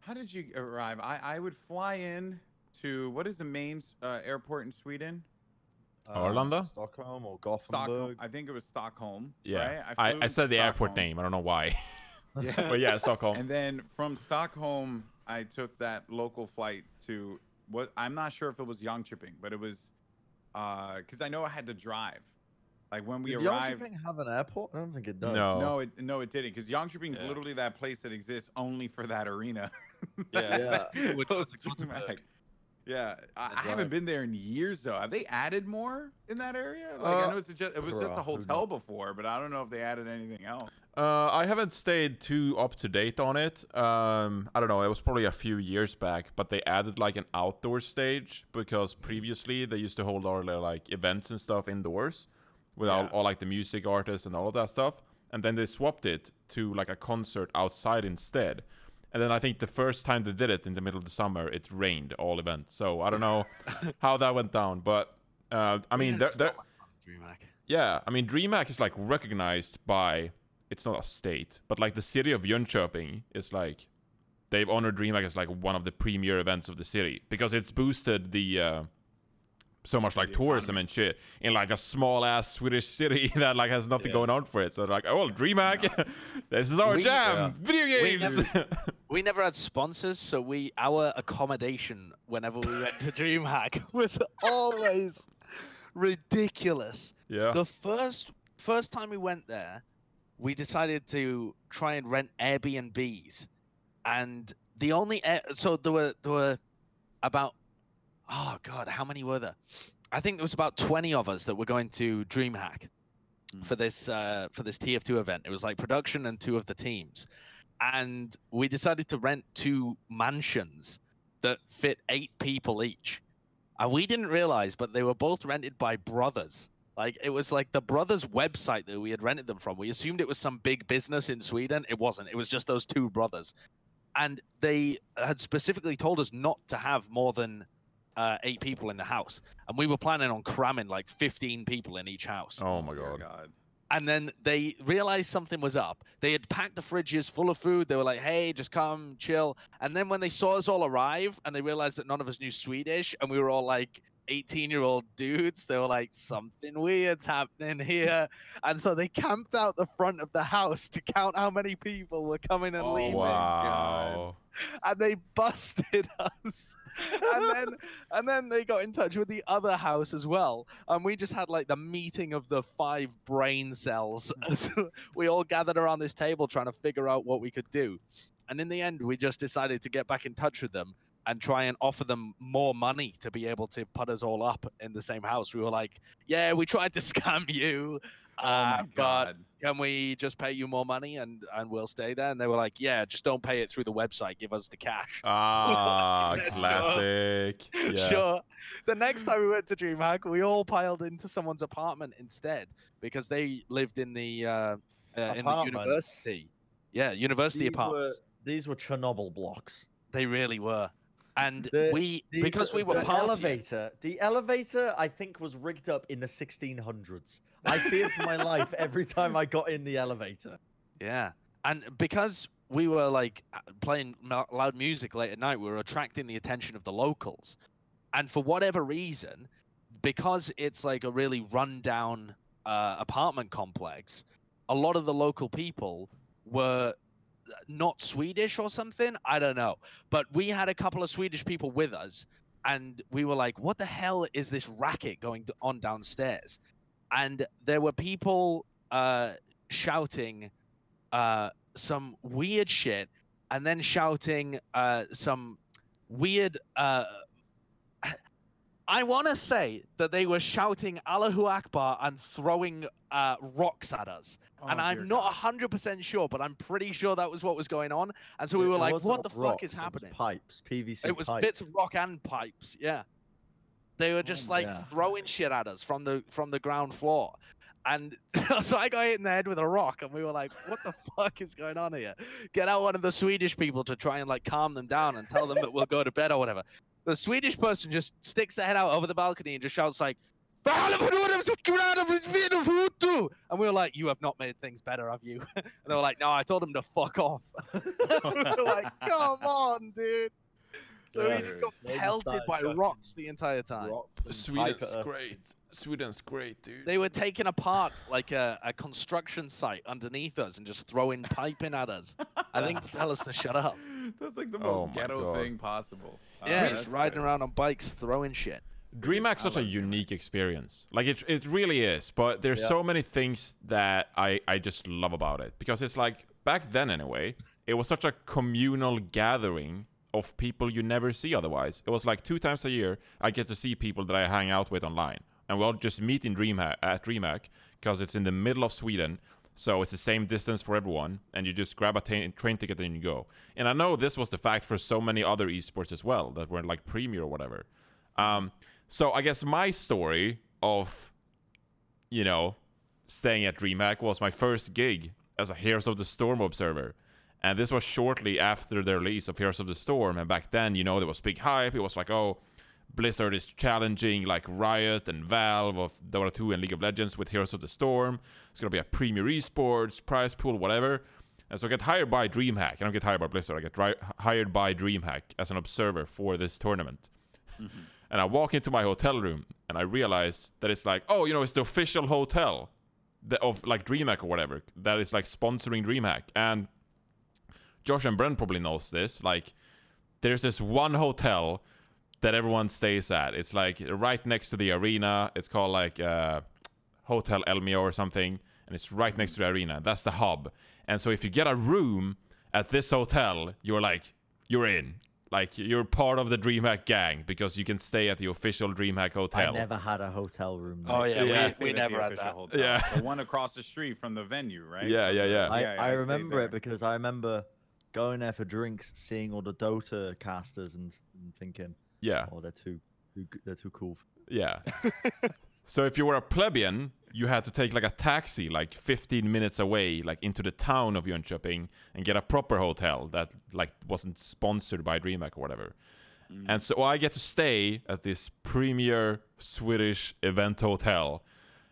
how did you arrive? I I would fly in to what is the main uh, airport in Sweden? Arlanda? Um, Stockholm, or Gothenburg. Stockholm. I think it was Stockholm. Yeah. right? I, flew I said the airport name. I don't know why. Yeah. but yeah, Stockholm. And then from Stockholm, I took that local flight to what I'm not sure if it was Jönköping, but it was because I know I had to drive. Like when we Did arrived. Jönköping have an airport? I don't think it does. No. No, it no, it didn't. Because Jönköping is Yeah. literally that place that exists only for that arena. Yeah. Yeah. Which was the DreamHack. Gothenburg. Yeah, I, I haven't been there in years though. Have they added more in that area? Like I Uh, know it's just it was just a hotel before, but I don't know if they added anything else. Uh, I haven't stayed too up to date on it. Um, I don't know. It was probably a few years back, but they added like an outdoor stage because previously they used to hold all their like events and stuff indoors, with all, all like the music artists and all of that stuff. And then they swapped it to like a concert outside instead. And then I think the first time they did it in the middle of the summer, it rained all events. So I don't know how that went down, but uh, I mean, Yeah, they're, they're, not like fun, DreamHack. yeah, I mean, DreamHack is like recognized by it's not a state, but like the city of Jönköping is like they've honored DreamHack as like one of the premier events of the city because it's boosted the uh, so much like tourism and shit in like a small ass Swedish city that like has nothing Yeah. going on for it. So they're like, oh, DreamHack, this is our We- jam, video We games. We never had sponsors, so we our accommodation whenever we went to DreamHack was always ridiculous. yeah, The first first time we went there, we decided to try and rent Airbnbs, and the only air, so there were there were about oh god, how many were there? I think there was about twenty of us that were going to DreamHack for this uh, for this TF2 event. It was like production and two of the teams, and we decided to rent two mansions that fit eight people each. And we didn't realize, but they were both rented by brothers. Like it was like the brothers' website that we had rented them from. We assumed it was some big business in Sweden. It wasn't. It was just those two brothers, and they had specifically told us not to have more than uh, eight people in the house. And we were planning on cramming like 15 people in each house. oh my dear god, And then they realized something was up. They had packed the fridges full of food. They were like, hey, just come, chill. And then when they saw us all arrive and they realized that none of us knew Swedish and we were all like 18 year old dudes, they were like, something weird's happening here. And so they camped out the front of the house to count how many people were coming and Oh, leaving. wow. And they busted us. and then and then they got in touch with the other house as well and we just had like the meeting of the five brain cells we all gathered around this table trying to figure out what we could do and in the end we just decided to get back in touch with them and try and offer them more money to be able to put us all up in the same house we were like yeah we tried to scam you Oh uh, my but can we just pay you more money and and we'll stay there and they were like yeah just don't pay it through the website give us the cash Ah, Sure. classic. Yeah. Sure. The next time we went to DreamHack, we all piled into someone's apartment instead because they lived in the uh, uh, in the university. Yeah, university These apartments. were, these were Chernobyl blocks. They really were. And The- we These because we were the partying. elevator. The elevator, I think, was rigged up in the 1600s. I feared for my life every time I got in the elevator. Yeah, and because we were like uh, playing loud music late at night, we were attracting the attention of the locals, and for whatever reason, because it's like a really rundown uh, apartment complex, a lot of the local people were not Swedish or something. I don't know, but we had a couple of Swedish people with us, and we were like, "What the hell is this racket going on downstairs?" And there were people uh, shouting uh, some weird shit and then shouting uh, some weird. I want to say that they were shouting Allahu Akbar and throwing uh, rocks at us. and Oh, I'm not God. 100% sure, but I'm pretty sure that was what was going on. And so we were it like, what the fuck rocks, is it was happening? pipes, PVC It was pipes. bits of rock and pipes. Yeah, they were just like yeah. throwing shit at us from the from the ground floor, And so I got hit in the head with a rock, and we were like, "What the fuck is going on here?" Get out one of the Swedish people to try and like calm them down and tell them that we'll go to bed or whatever. The Swedish person just sticks their head out over the balcony and just shouts like, "Vad håller på med? Så glada för Sweden, foto!" And we were like, "You have not made things better, have you?" And they were like, "No, I told him to fuck off." we were like, "Come on, dude." So Yeah, we just got they pelted started by chucking rocks the entire time. Rocks and pipe Sweden's great. Sweden's great, dude. They were taking apart like a, a construction site underneath us and just throwing piping at us. I think to tell us to shut up. That's like the Oh most my ghetto God. thing possible. Yeah, that's just riding fair. around on bikes, throwing shit. DreamHack's such a like DreamHack. unique experience. Like it, it really is. But there's Yeah. so many things that I, I just love about it because it's like back then anyway, it was such a communal gathering of people you never see otherwise. It was like two times a year I get to see people that I hang out with online, and we'll just meet in DreamHack at DreamHack because it's in the middle of Sweden. So it's the same distance for everyone, and you just grab a train ticket and you go. And I know this was the fact for so many other esports as well that were like Premier or whatever. Um, so I guess my story of, you know, staying at DreamHack was my first gig as a Heroes of the Storm observer. And this was shortly after the release of Heroes of the Storm. And back then, you know, there was big hype. It was like, oh, Blizzard is challenging like Riot and Valve of Dota 2 and League of Legends with Heroes of the Storm. It's gonna be a Premier Esports, prize pool, whatever. And so I get hired by DreamHack. I don't get hired by Blizzard. I get ri- hired by DreamHack as an observer for this tournament. Mm-hmm. And I walk into my hotel room and I realize that it's like, oh, you know, it's the official hotel of like DreamHack or whatever that is like sponsoring DreamHack. And Josh and Brent probably knows this. Like, there's this one hotel that everyone stays at. It's like right next to the arena. It's called like uh, Hotel Elmio or something, and it's right next to the arena. That's the hub. And so if you get a room at this hotel, you're like you're in. Like you're part of the DreamHack gang because you can stay at the official DreamHack I hotel. never had a hotel room. Oh, yeah, Yeah. we, Stayed we never had official that. hotel. Yeah. the one across the street from the venue, right? Yeah, yeah, yeah. I, yeah, I stayed remember it because I remember going there for drinks, seeing all the Dota casters, and, and thinking, yeah, "Oh, they're too, too they're too cool." Yeah. so if you were a plebeian, you had to take like a taxi like 15 minutes away, like into the town of Jönköping, and get a proper hotel that like wasn't sponsored by DreamHack or whatever. And so I get to stay at this premier Swedish event hotel.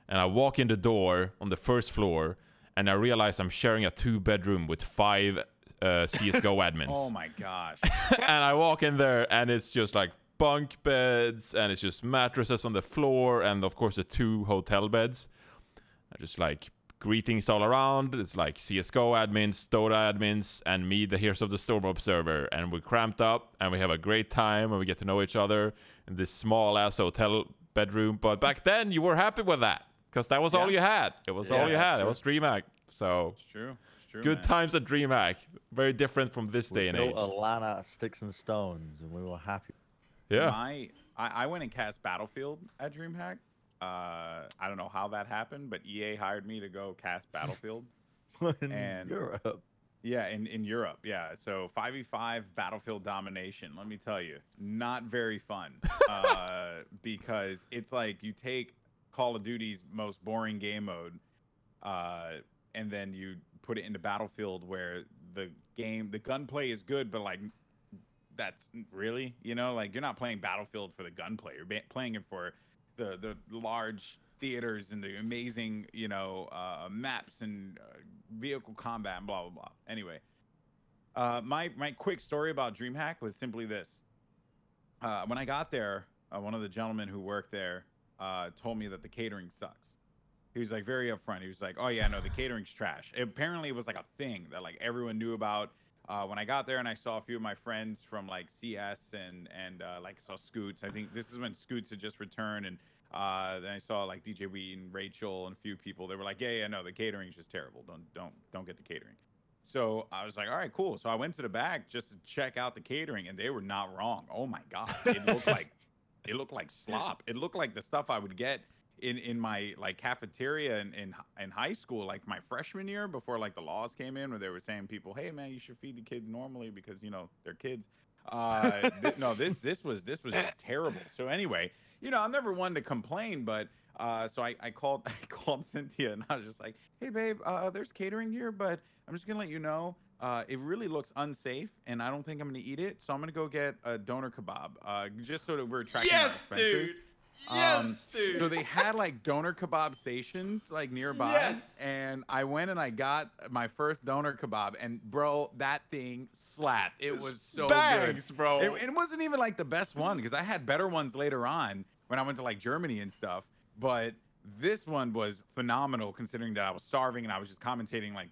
And I walk in the door on the first floor, and I realize I'm sharing a two bedroom with five uh, CSGO admins. Oh my gosh. and I walk in there, and it's just like bunk beds, and it's just mattresses on the floor, and of course the two hotel beds. Just like greetings all around. It's like CS:GO admins, Dota admins, and me, the Heroes of the Storm observer, and we're cramped up, and we have a great time, and we get to know each other in this small ass hotel bedroom. But back then, you were happy with that because that was all you had. It was all you had. It true. was DreamHack. So It's true. It's true. good man. times at DreamHack. Very different from this We day and age. a LAN out of sticks and stones, and we were happy. Yeah. My, I, I went and cast Battlefield at DreamHack. Uh, I don't know how that happened, but EA hired me to go cast Battlefield. in And- Europe. Yeah, in, in Europe. Yeah. So 5v5 Battlefield domination. Let me tell you, not very fun. uh, because it's like you take Call of Duty's most boring game mode, uh, and then you put it into Battlefield where the game, the gunplay is good, but like that's really, you know, like you're not playing Battlefield for the gunplay. You're ba- playing it for the the large theaters and the amazing, you know, uh, maps and uh, vehicle combat and blah blah blah. Anyway, uh, my my quick story about DreamHack was simply this: uh, when I got there, uh, one of the gentlemen who worked there uh, told me that the catering sucks. He was like very upfront. He was like, "Oh yeah, no, the catering's trash." apparently, it was like a thing that like everyone knew about. Uh, when I got there and I saw a few of my friends from like CS and and uh, like saw Scoots. I think this is when Scoots had just returned, and uh, then I saw like DJ Wheat and Rachel and a few people. They were like, "Yeah, yeah, no, the catering's just terrible. Don't don't don't get the catering." So I was like, "All right, cool." So I went to the back just to check out the catering, and they were not wrong. Oh my god, it looked like it looked like slop. It looked like the stuff I would get in in my like cafeteria in, in in high school, like my freshman year, before like the laws came in, where they were saying people, "Hey man, you should feed the kids normally because you know they're kids." Uh, th- no, this this was this was terrible. So anyway, you know, I'm never one to complain, but uh, so I, I called I called Cynthia and I was just like, hey babe, uh, there's catering here, but I'm just gonna let you know, uh, it really looks unsafe, and I don't think I'm gonna eat it. So I'm gonna go get a doner kebab, uh, just so that we're tracking our Yes, expenses. dude. Um, Yes, dude. So they had like doner kebab stations like nearby, Yes. and I went and I got my first doner kebab, and bro, that thing slapped. It was so Bangs, good, bro. It, it wasn't even like the best one because I had better ones later on when I went to like Germany and stuff. But this one was phenomenal considering that I was starving and I was just commentating like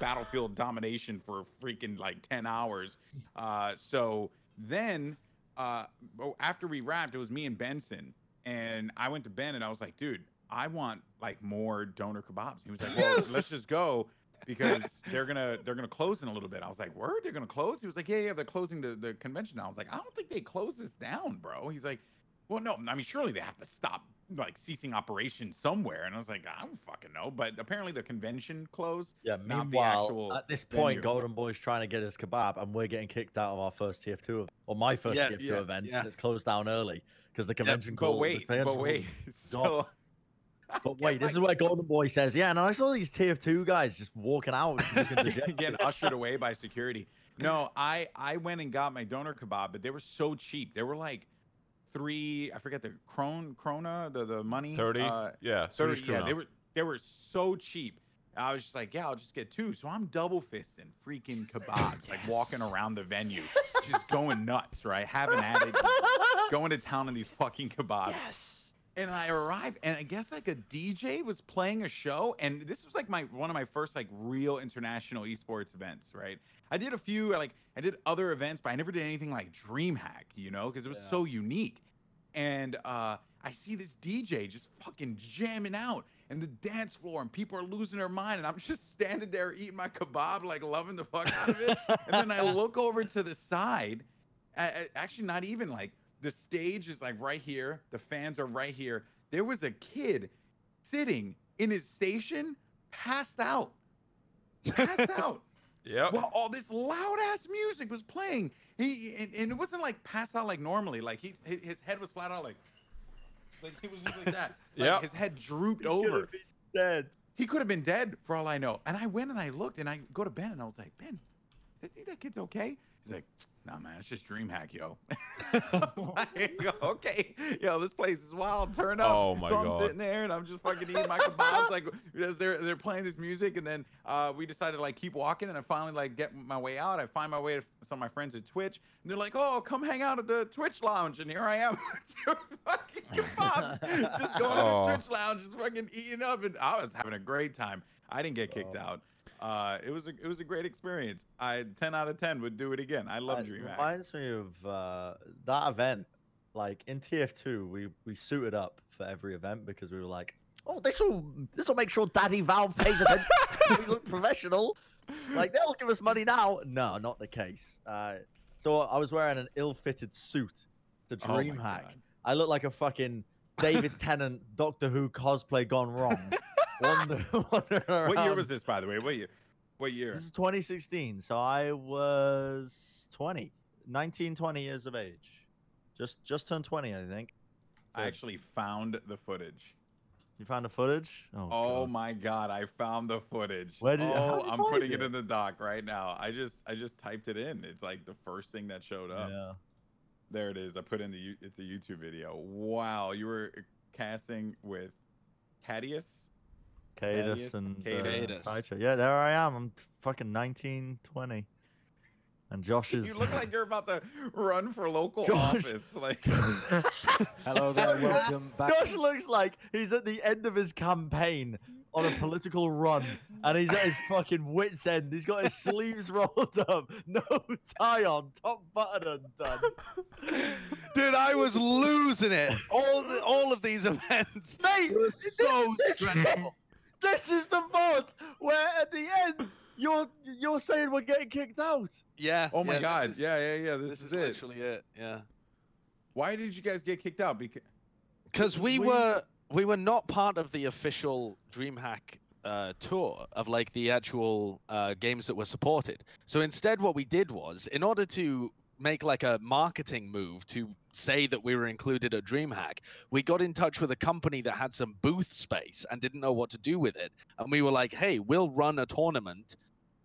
battlefield domination for freaking like 10 hours. Uh, so then uh, after we wrapped, it was me and Benson. And I went to Ben and I was like, dude, I want like more doner kebabs. He was like, well, let's just go because they're gonna they're gonna close in a little bit. I was like, word, they're gonna close? He was like, yeah, yeah, they're closing the, the convention. I was like, I don't think they close this down, bro. He's like, well, no, I mean, surely they have to stop like ceasing operation somewhere. And I was like, I don't fucking know. But apparently the convention closed. Yeah, not the meanwhile, at this point, venue. Goldenboy's trying to get his kebab, and we're getting kicked out of our first TF2 or my first Yeah, TF2 yeah, event. yeah. It's closed down early because the convention But called. the wait, but wait. So But wait, this is where Goldenboy says, "Yeah." And I saw these TF2 guys just walking out, looking dejected. getting ushered away by security. No, I I went and got my doner kebab, but they were so cheap. They were like three, I forget the kron krona, the the money. 30? Uh, yeah, 30, yeah, they were they were so cheap. I was just like, yeah, I'll just get two. So I'm double fisting freaking kebabs, like walking around the venue, just going nuts, right? Having at it, going to town on these fucking kebabs. yes. And I arrived, and I guess like a DJ was playing a show, and this was like my one of my first like real international esports events, right? I did a few like I did other events, but I never did anything like DreamHack, you know, because it was Yeah. so unique. And uh, I see this DJ just fucking jamming out in the dance floor, and people are losing their mind, and I'm just standing there eating my kebab, like loving the fuck out of it. and then I look over to the side, actually not even like the stage is like right here. The fans are right here. There was a kid sitting in his station passed out. Passed out. Yep. while all this loud ass music was playing. He and, and it wasn't like passed out like normally. Like he his head was flat out like like he was just like that like Yep. his head drooped He over been Dead. he could have been dead for all I know. And I went and I looked and I go to Ben and I was like, Ben, I think that kid's okay. He's like, Nah, man, it's just DreamHack, yo. Like, okay, yo, this place is wild. Turn up. Oh my so I'm God. sitting there and I'm just fucking eating my kebabs, like as they're they're playing this music, and then uh, we decided to like keep walking, and I finally like get my way out. I find my way to some of my friends at Twitch, and they're like, oh, come hang out at the Twitch lounge, and here I am, fucking kebabs, just going to Oh. the Twitch lounge, just fucking eating up, and I was having a great time. I didn't get kicked Oh. out. Uh, it was a it was a great experience. I ten out of ten would do it again. I love It DreamHack. reminds me of uh, that event. Like in TF2, we we suited up for every event because we were like, "Oh, this will this will make sure Daddy Valve pays attention. we look professional. Like they'll give us money now." No, not the case. Uh, so I was wearing an ill-fitted suit to Oh DreamHack. God. I look like a fucking David Tennant Doctor Who cosplay gone wrong. What year was this, by the way? What year? What year? This is 2016, so I was 20, 19, 20 years of age. Just just turned 20, I think. I actually found the footage. you found the footage? Oh, Oh God. my god, I found the footage. Where did oh, did I'm putting it? it? in the doc right now. I just I just typed it in. It's like the first thing that showed up. Yeah. There it is. I put in the it's a YouTube video. Wow, you were casting with Cadius. Cadus Thaddeus? and uh, Cadus. Sideshow. Yeah, there I am. I'm fucking 19, 20. And Josh is. You look like you're about to run for local Josh- office. Like Hello there, welcome back. Josh looks like he's at the end of his campaign on a political run, and he's at his fucking wits end. He's got his sleeves rolled up, no tie on, top button undone. Dude, I was losing it. All the, all of these events. Mate, It was this, so this, stressful. this is the vote where at the end you're you're saying we're getting kicked out. Yeah. Oh my yeah, god. is- yeah, yeah, yeah. This, This, is, is, it. literally it. Yeah. Why did you guys get kicked out? Because Because we, We- were we were not part of the official DreamHack uh, tour of like the actual uh, games that were supported. So instead, what we did was, in order to make like a marketing move to say that we were included at DreamHack, we got in touch with a company that had some booth space and didn't know what to do with it. And we were like, "Hey, we'll run a tournament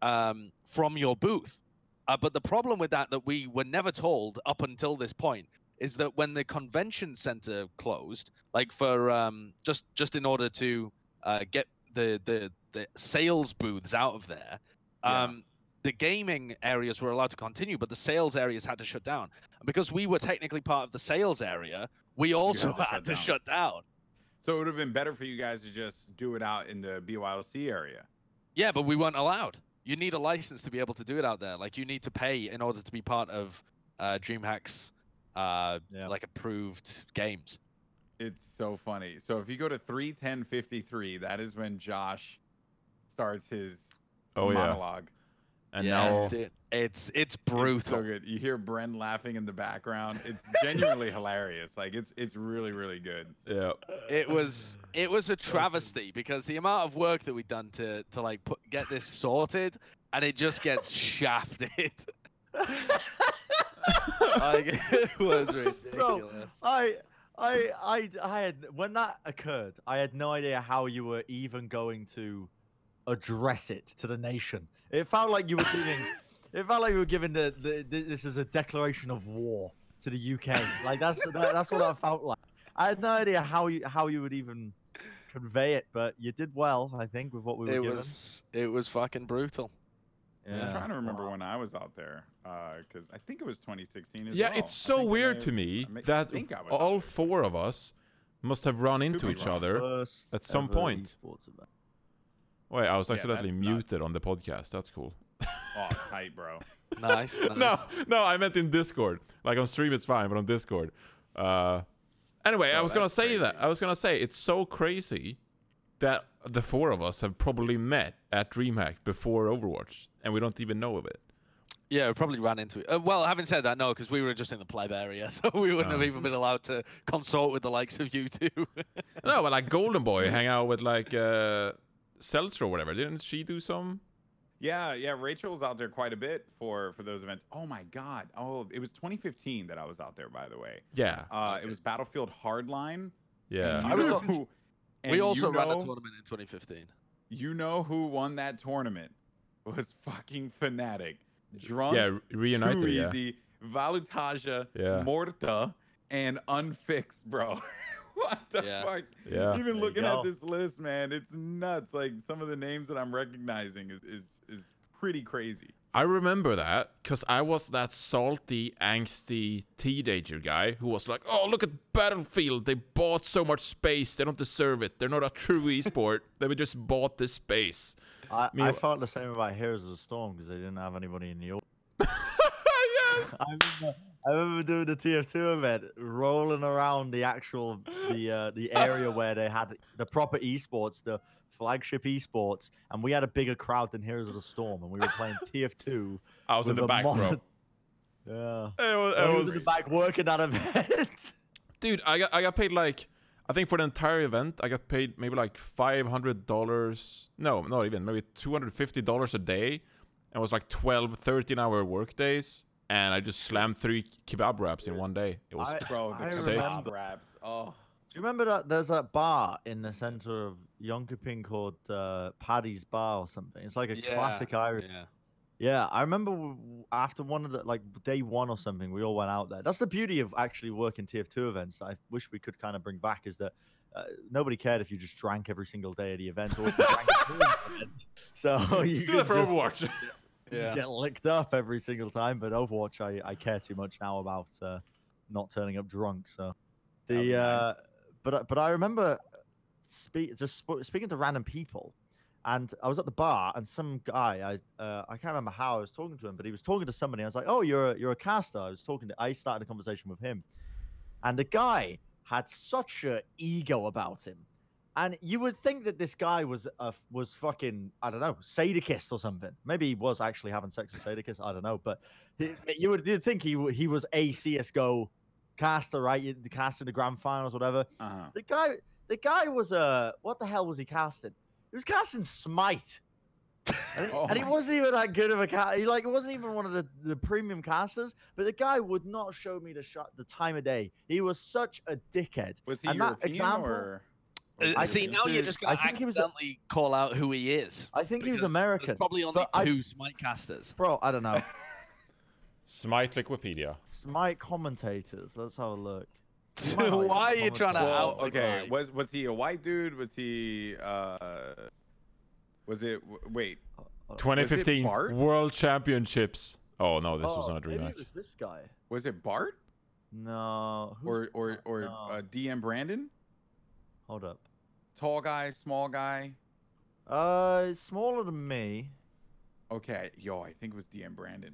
um, from your booth." Uh, but the problem with that that we were never told up until this point is that when the convention center closed, like for um, just just in order to uh, get the, the the sales booths out of there, um, the gaming areas were allowed to continue, but the sales areas had to shut down. And because we were technically part of the sales area, we also to had shut to down. shut down. So it would have been better for you guys to just do it out in the BYOC area. Yeah, but we weren't allowed. You need a license to be able to do it out there. Like you need to pay in order to be part of uh, DreamHack's uh, Yeah. like approved games. It's so funny. So if you go to 31053, that is when Josh starts his Oh yeah. Monologue. And yeah, now dude, it's it's It's brutal. so good. You hear Bren laughing in the background. It's genuinely hilarious. Like it's it's really really good. yeah. it was it was a travesty because the amount of work that we'd done to to like put get this sorted and it just gets shafted. like it was ridiculous. Bro, I, I, I, I had when that occurred, I had no idea how you were even going to address it to the nation. It felt like you were giving, it felt like you were giving the, the, the this is a declaration of war to the UK. Like that's that, that's what I felt like. I had no idea how you how you would even convey it, but you did well, I think, with what we were doing. It given. was it was fucking brutal. Yeah. I'm trying to remember when I was out there uh, because I think it was 2016 as Yeah, well. it's so think I may weird to me I may- that think I was out all four of us must have run into each other. At some ever point. Esports event. Wait, I was Yeah, accidentally that's nuts. muted on the podcast. That's cool. Oh, tight, bro. Nice. nice. no, no, I meant in Discord. Like on stream, it's fine, but on Discord. Uh, anyway, I Oh, was gonna that's say that. I was gonna say it's so crazy that the four of us have probably met at DreamHack before Overwatch, and we don't even know of it. Yeah, we probably ran into it. Uh, well, having said that, no, because we were just in the pleb area, so we wouldn't have Oh. even been allowed to consult with the likes of you two. no, but like Goldenboy hang out with like uh, Seltzer or whatever. Didn't she do some? Yeah, yeah. Rachel's out there quite a bit for for those events. Oh my God. Oh, it was 2015 that I was out there. By the way, Yeah, uh, it was Battlefield Hardline. yeah. I was who- and we you also ran a tournament in 2015. You know who won that tournament? Was fucking Fnatic. Drunk, yeah, re- reunited. Too Yeah, Easy, Valutaja, Yeah. Morta, and Unfixed, bro. what the Yeah. fuck? yeah. Even There looking at this list, man, it's nuts. Like some of the names that I'm recognizing is is is pretty crazy. I remember that because I was that salty, angsty teenager guy who was like, "Oh, look at Battlefield! They bought so much space. They don't deserve it. They're not a true esport. they were just bought this space." I, mean, I felt the same about Heroes of the Storm because they didn't have anybody in the audience. I remember, I remember doing the TF2 event, rolling around the actual the uh, the area where they had the proper esports, the flagship esports, and we had a bigger crowd than Heroes of the Storm, and we were playing TF2. I was in the back, bro. Yeah, It was, I was was- in the back working that event. dude. I got I got paid like I think for the entire event I got paid maybe like five hundred dollars. No, not even maybe two hundred fifty dollars a day. It was like 12, 13 hour work days, and I just slammed three kebab wraps in one day. It was I- Bro, the I kebab wraps. Oh, Do you remember that there's that bar in the center of Jönköping called uh, Paddy's Bar or something? It's like a classic Irish. Yeah. Yeah, I remember w- w- after one of the like day one or something, we all went out there. That's the beauty of actually working TF2 events. I wish we could kind of bring back is that uh, nobody cared if you just drank every single day of the event or if you drank the event. So you still could for just, Overwatch. Yeah. just get licked up every single time. But Overwatch, I, I care too much now about uh, not turning up drunk. So the nice. uh, but I- but I remember speak just sp- speaking to random people, and I was at the bar, and some guy I uh, I can't remember how I was talking to him, but he was talking to somebody. I was like, "Oh, you're a, you're a caster." I was talking to. I started a conversation with him, and the guy had such a ego about him. And you would think that this guy was uh, was fucking I don't know Sadokist or something. Maybe he was actually having sex with Sadokist. I don't know, but he, you would you'd think he he was a CS:GO caster, right? The caster in the grand finals, whatever. uh-huh. The guy, the guy was uh, what the hell was he casting? He was casting Smite. And, Oh and he wasn't even that good of a cat. He like it wasn't even one of the, the premium casters. But the guy would not show me the shot the time of day. He was such a dickhead. Was he and that European example- or? Uh, or see, European? now you're Dude, just I going to think he was a- accidentally call out who he is. I think he was American. There's probably only but I- two Smite casters. Bro, I don't know. Smite Wikipedia. Smite commentators. Let's have a look. He might not even Why are you trying to. Well, out? okay. guy? Was was he a white dude? Was he? uh Was it? Wait. Uh, uh, 2015 Bart? World Championships. Oh no, this was oh, not a maybe rematch. it was this guy. Was it Bart No. or or or No. uh, DM Brandon? Hold up. Tall guy, small guy. Uh, smaller than me. Okay, yo, I think it was DM Brandon.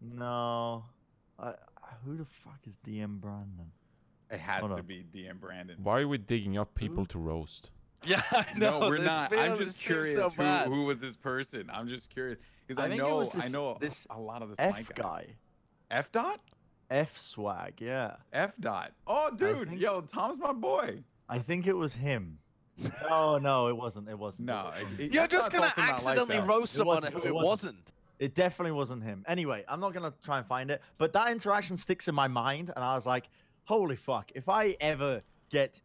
No. I, who the fuck is DM Brandon? It has Hold to on. be DM Brandon. Why are we digging up people to roast? Yeah, I know. No, we're not. I'm just curious so who, who was this person. I'm just curious because I I, know was I know this a lot of the Smite F guys. guy. F dot. F swag. Yeah. F dot. Oh, dude, think- yo, Tom's my boy. I think it was him. No, no, it wasn't. It wasn't. No, it- it- You're just gonna also not like accidentally uh, roast someone wasn't, who it it wasn't. wasn't. It definitely wasn't him. Anyway, I'm not gonna try and find it, but that interaction sticks in my mind, and I was like, "Holy fuck! If I ever get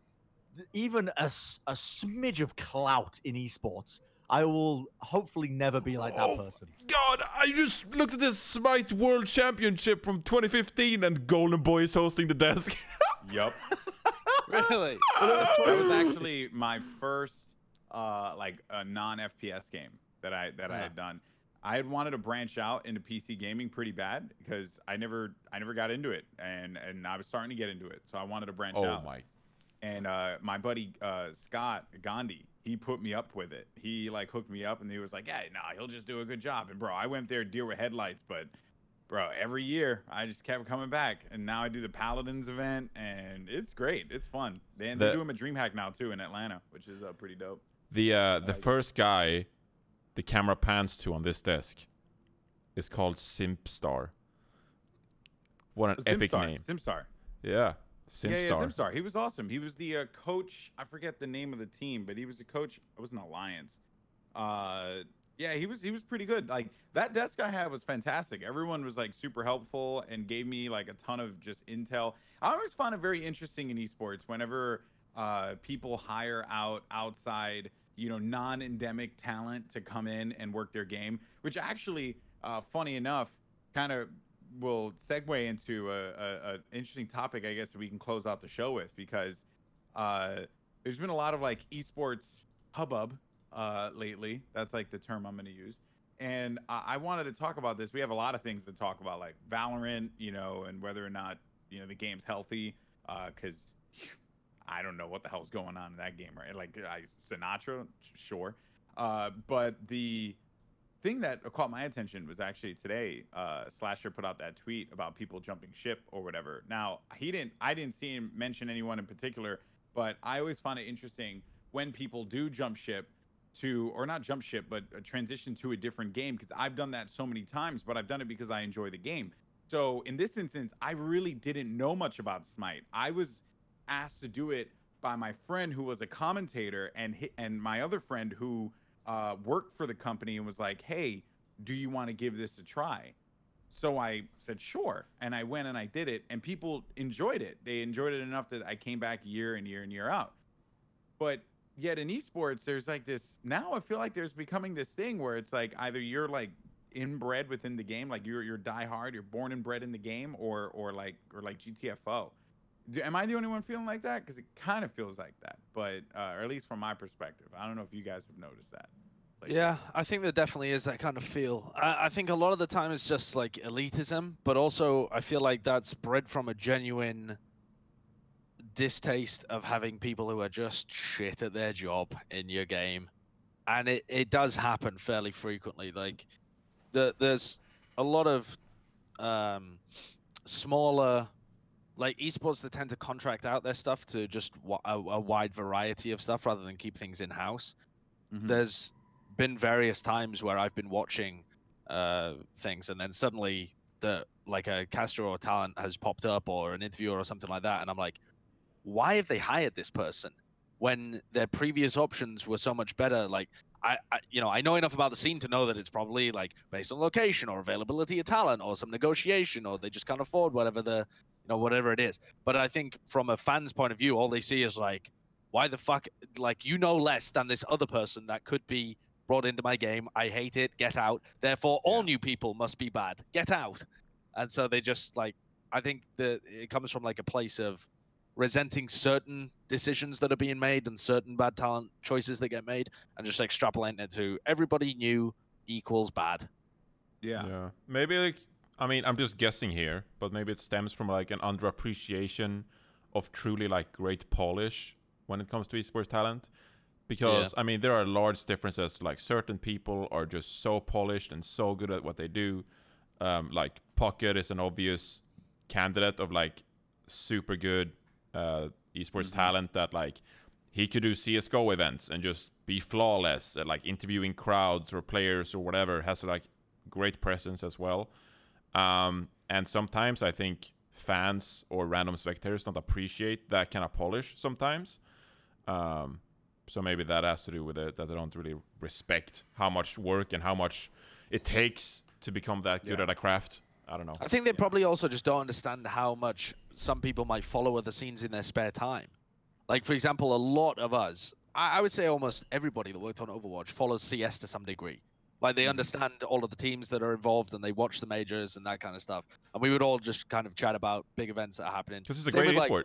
th- even a smidge of clout in esports, I will hopefully never be like that Oh. person." God, I just looked at this Smite World Championship from 2015 and Goldenboy is hosting the desk. Yup. Really? that was actually my first uh like a non FPS game that I that I had done. I had wanted to branch out into PC gaming pretty bad because I never I never got into it and and I was starting to get into it. So I wanted to branch oh out. my. And uh my buddy uh Scott Gandhi, he put me up with it. He like hooked me up and he was like, "Yeah, nah, he'll just do a good job." And bro, I went there deer with headlights, but bro, every year I just kept coming back, and now I do the Paladins event, and it's great. It's fun. They, and they The- do them at DreamHack now too in Atlanta, which is uh, pretty dope. The uh, the first guy the camera pans to on this desk is called Simpstar. What an epic name. Simstar. Yeah. Simstar. Yeah, yeah, Simstar. He was awesome. He was the uh, coach. I forget the name of the team, but he was a coach. It was an alliance. Uh, yeah, he was he was pretty good. Like that desk I had was fantastic. Everyone was like super helpful and gave me like a ton of just intel. I always find it very interesting in esports whenever uh, people hire out outside, you know, non-endemic talent to come in and work their game. Which actually, uh, funny enough, kind of will segue into a, a, a interesting topic, I guess, that we can close out the show with because uh, there's been a lot of like esports hubbub uh, lately. That's like the term I'm going to use. And I, I wanted to talk about this. We have a lot of things to talk about, like Valorant, you know, and whether or not you know the game's healthy. Because I don't know what the hell's going on in that game, right? Like I, Sinatra, sure. Uh, but the thing that caught my attention was actually today. Uh, Slasher put out that tweet about people jumping ship or whatever. Now he didn't. I didn't see him mention anyone in particular, but I always find it interesting when people do jump ship to, or not jump ship, but uh, transition to a different game because I've done that so many times. But I've done it because I enjoy the game. So in this instance, I really didn't know much about Smite. I was asked to do it by my friend who was a commentator and and my other friend who uh, worked for the company and was like, "Hey, do you want to give this a try?" So I said, "Sure," and I went and I did it, and people enjoyed it. They enjoyed it enough that I came back year and year and year out. But yet in esports, there's like this. Now I feel like there's becoming this thing where it's like either you're like inbred within the game, like you're you're diehard, you're born and bred in the game, or or like or like GTFO. Do, am I the only one feeling like that? Because it kind of feels like that, but uh, or at least from my perspective, I don't know if you guys have noticed that. Like, Yeah, I think there definitely is that kind of feel. I, I think a lot of the time it's just like elitism, but also I feel like that's bred from a genuine distaste of having people who are just shit at their job in your game. And it, it does happen fairly frequently. Like the, there's a lot of um, smaller like esports that tend to contract out their stuff to just a, a wide variety of stuff rather than keep things in house Mhm. there's been various times where I've been watching uh, things, and then suddenly the like a caster or talent has popped up, or an interviewer or something like that, and I'm like, why have they hired this person when their previous options were so much better? Like, I, I, you know, I know enough about the scene to know that it's probably like based on location or availability of talent or some negotiation or they just can't afford whatever the, you know, whatever it is. But I think from a fan's point of view, all they see is like, why the fuck, like you know less than this other person that could be brought into my game. I hate it. Get out. Therefore, all Yeah. new people must be bad. Get out. And so they just like, I think that it comes from like a place of resenting certain decisions that are being made and certain bad talent choices that get made and just extrapolating it to everybody new equals bad. Yeah. Yeah. Maybe like I mean, I'm just guessing here, but maybe it stems from like an underappreciation of truly like great polish when it comes to esports talent. Because I mean, there are large differences to like certain people are just so polished and so good at what they do. Um, like Pocket is an obvious candidate of like super good uh, esports talent that like he could do CS:GO events and just be flawless at like interviewing crowds or players or whatever. Has like great presence as well. Um, and sometimes I think fans or random spectators don't appreciate that kind of polish sometimes. Um, so maybe that has to do with it that they don't really respect how much work and how much it takes to become that good Yeah. at a craft. I don't know. I think they probably also just don't understand how much some people might follow other scenes in their spare time. Like, for example, a lot of us, I, I would say almost everybody that worked on Overwatch follows CS to some degree. Like, they hmm. understand all of the teams that are involved and they watch the majors and that kind of stuff. And we would all just kind of chat about big events that are happening. Because it's a Same great with, like, esport.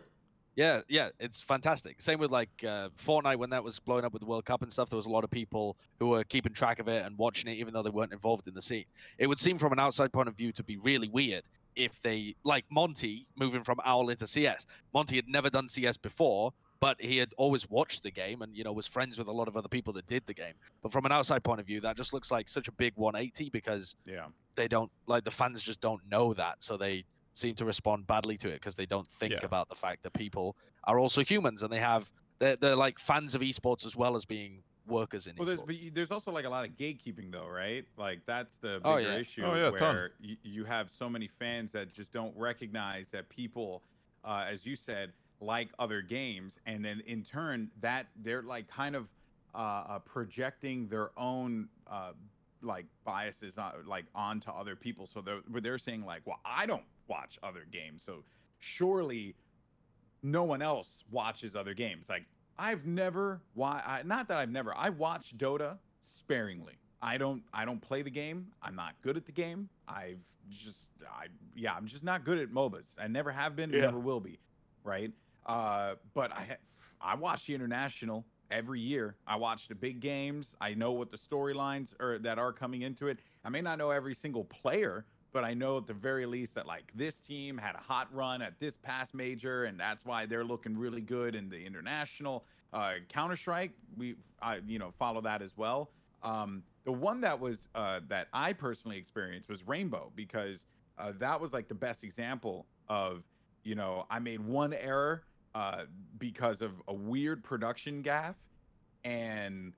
Yeah, yeah, it's fantastic. Same with like uh, Fortnite when that was blowing up with the World Cup and stuff. There was a lot of people who were keeping track of it and watching it, even though they weren't involved in the scene. It would seem from an outside point of view to be really weird if they, like Monte, moving from OWL into CS. Monte had never done CS before, but he had always watched the game and you know was friends with a lot of other people that did the game. But from an outside point of view, that just looks like such a big 180 because Yeah. they don't like the fans just don't know that, so they seem to respond badly to it because they don't think Yeah. about the fact that people are also humans and they have they're, they're like fans of esports as well as being workers in Well, there's esports. but you- there's also like a lot of gatekeeping though, right? Like that's the bigger Oh, yeah. issue Oh, yeah, where you, you have so many fans that just don't recognize that people, uh, as you said, like other games, and then in turn that they're like kind of uh, uh, projecting their own uh, like biases on, like onto other people. So they're they're saying like, well, I don't watch other games, so surely no one else watches other games. Like I've never why not that I've never I watch Dota sparingly. I don't I don't play the game. I'm not good at the game. I've just I yeah, I'm just not good at MOBAs. I never have been, Yeah. never will be, right? Uh but I I watch the international every year. I watch the big games. I know what the storylines are that are coming into it. I may not know every single player, but I know at the very least that like this team had a hot run at this past major, and that's why they're looking really good in the international. Uh, Counter Strike, we I you know follow that as well. Um, the one that was uh, that I personally experienced was Rainbow because uh, that was like the best example of you know I made one error uh, because of a weird production gaff, and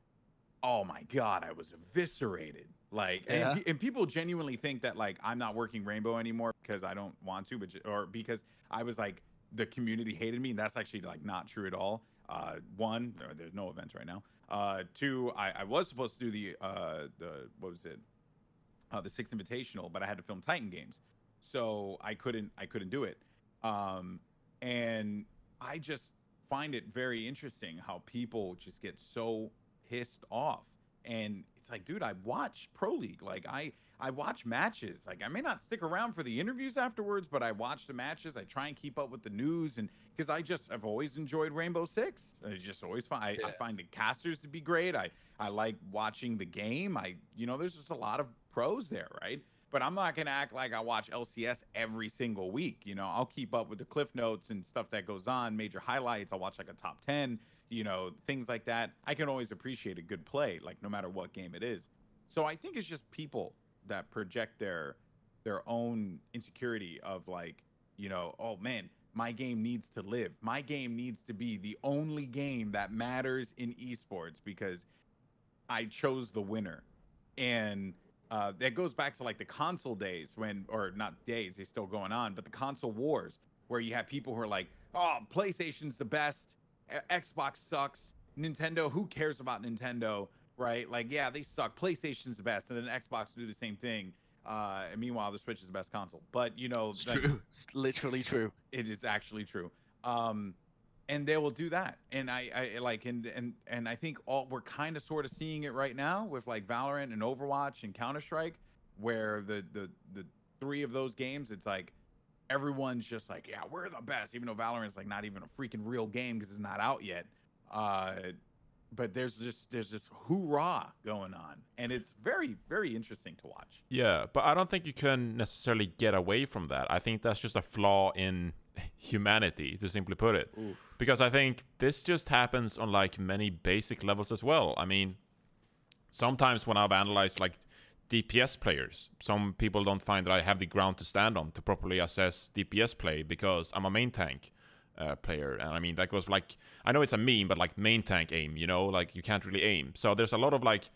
oh my god, I was eviscerated. Like, Yeah. and, and people genuinely think that like I'm not working Rainbow anymore because I don't want to, but or because I was like the community hated me, and that's actually like not true at all. Uh, one, there's no events right now. Uh, two, I, I was supposed to do the uh the what was it, uh, the Six Invitational, but I had to film Titan games, so I couldn't I couldn't do it. Um, and I just find it very interesting how people just get so pissed off. And it's like, dude, I watch Pro League. Like I I watch matches. Like I may not stick around for the interviews afterwards, but I watch the matches. I try and keep up with the news and because I just I've always enjoyed Rainbow Six. I just always find I, I find the casters to be great. I I like watching the game. I you know, there's just a lot of pros there, right? But I'm not gonna act like I watch LCS every single week. You know, I'll keep up with the cliff notes and stuff that goes on, major highlights. I'll watch like a top ten, you know, things like that. I can always appreciate a good play, like no matter what game it is. So I think it's just people that project their their own insecurity of like, you know, oh man, my game needs to live. My game needs to be the only game that matters in esports because I chose the winner. And uh, that goes back to like the console days when, or not days, they're still going on, but the console wars where you have people who are like, oh, PlayStation's the best, Xbox sucks, Nintendo, who cares about Nintendo? right? Like, yeah, they suck. PlayStation's the best, and then Xbox do the same thing. Uh, and meanwhile, the Switch is the best console. But you know, It's like, true. It's literally true. it is actually true. Um, and they will do that. And I, I like, and and and I think all we're kind of sort of seeing it right now with like Valorant and Overwatch and Counter Strike, where the the the three of those games, it's like everyone's just like, yeah, we're the best, even though Valorant's like not even a freaking real game because it's not out yet. Uh, but there's just there's this hoorah going on, and it's very very interesting to watch. Yeah, but I don't think you can necessarily get away from that. I think that's just a flaw in humanity, to simply put it. Because I think this just happens on like many basic levels as well. I mean, sometimes when I've analyzed like DPS players, some people don't find that I have the ground to stand on to properly assess DPS play because I'm a main tank uh, player. And I mean, that goes like, I know it's a meme, but like main tank aim, you know, like you can't really aim. So there's a lot of like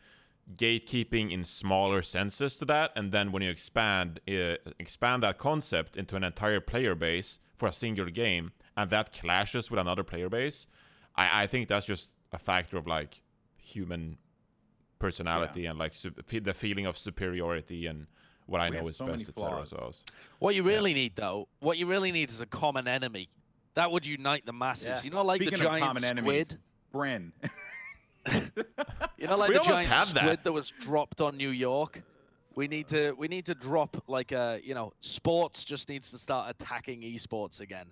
gatekeeping in smaller senses to that. And then when you expand, uh, expand that concept into an entire player base for a single game, and that clashes with another player base, I, I think that's just a factor of like human personality and like su- fe- the feeling of superiority and what I We know is so best, etc. So What you really need, though, what you really need is a common enemy. That would unite the masses. Yes. You know, like Speaking the of giant common enemies, squid. Bren. You know, like We the giant have squid that. that. was dropped on New York. We need to we need to drop like a you know sports just needs to start attacking esports again.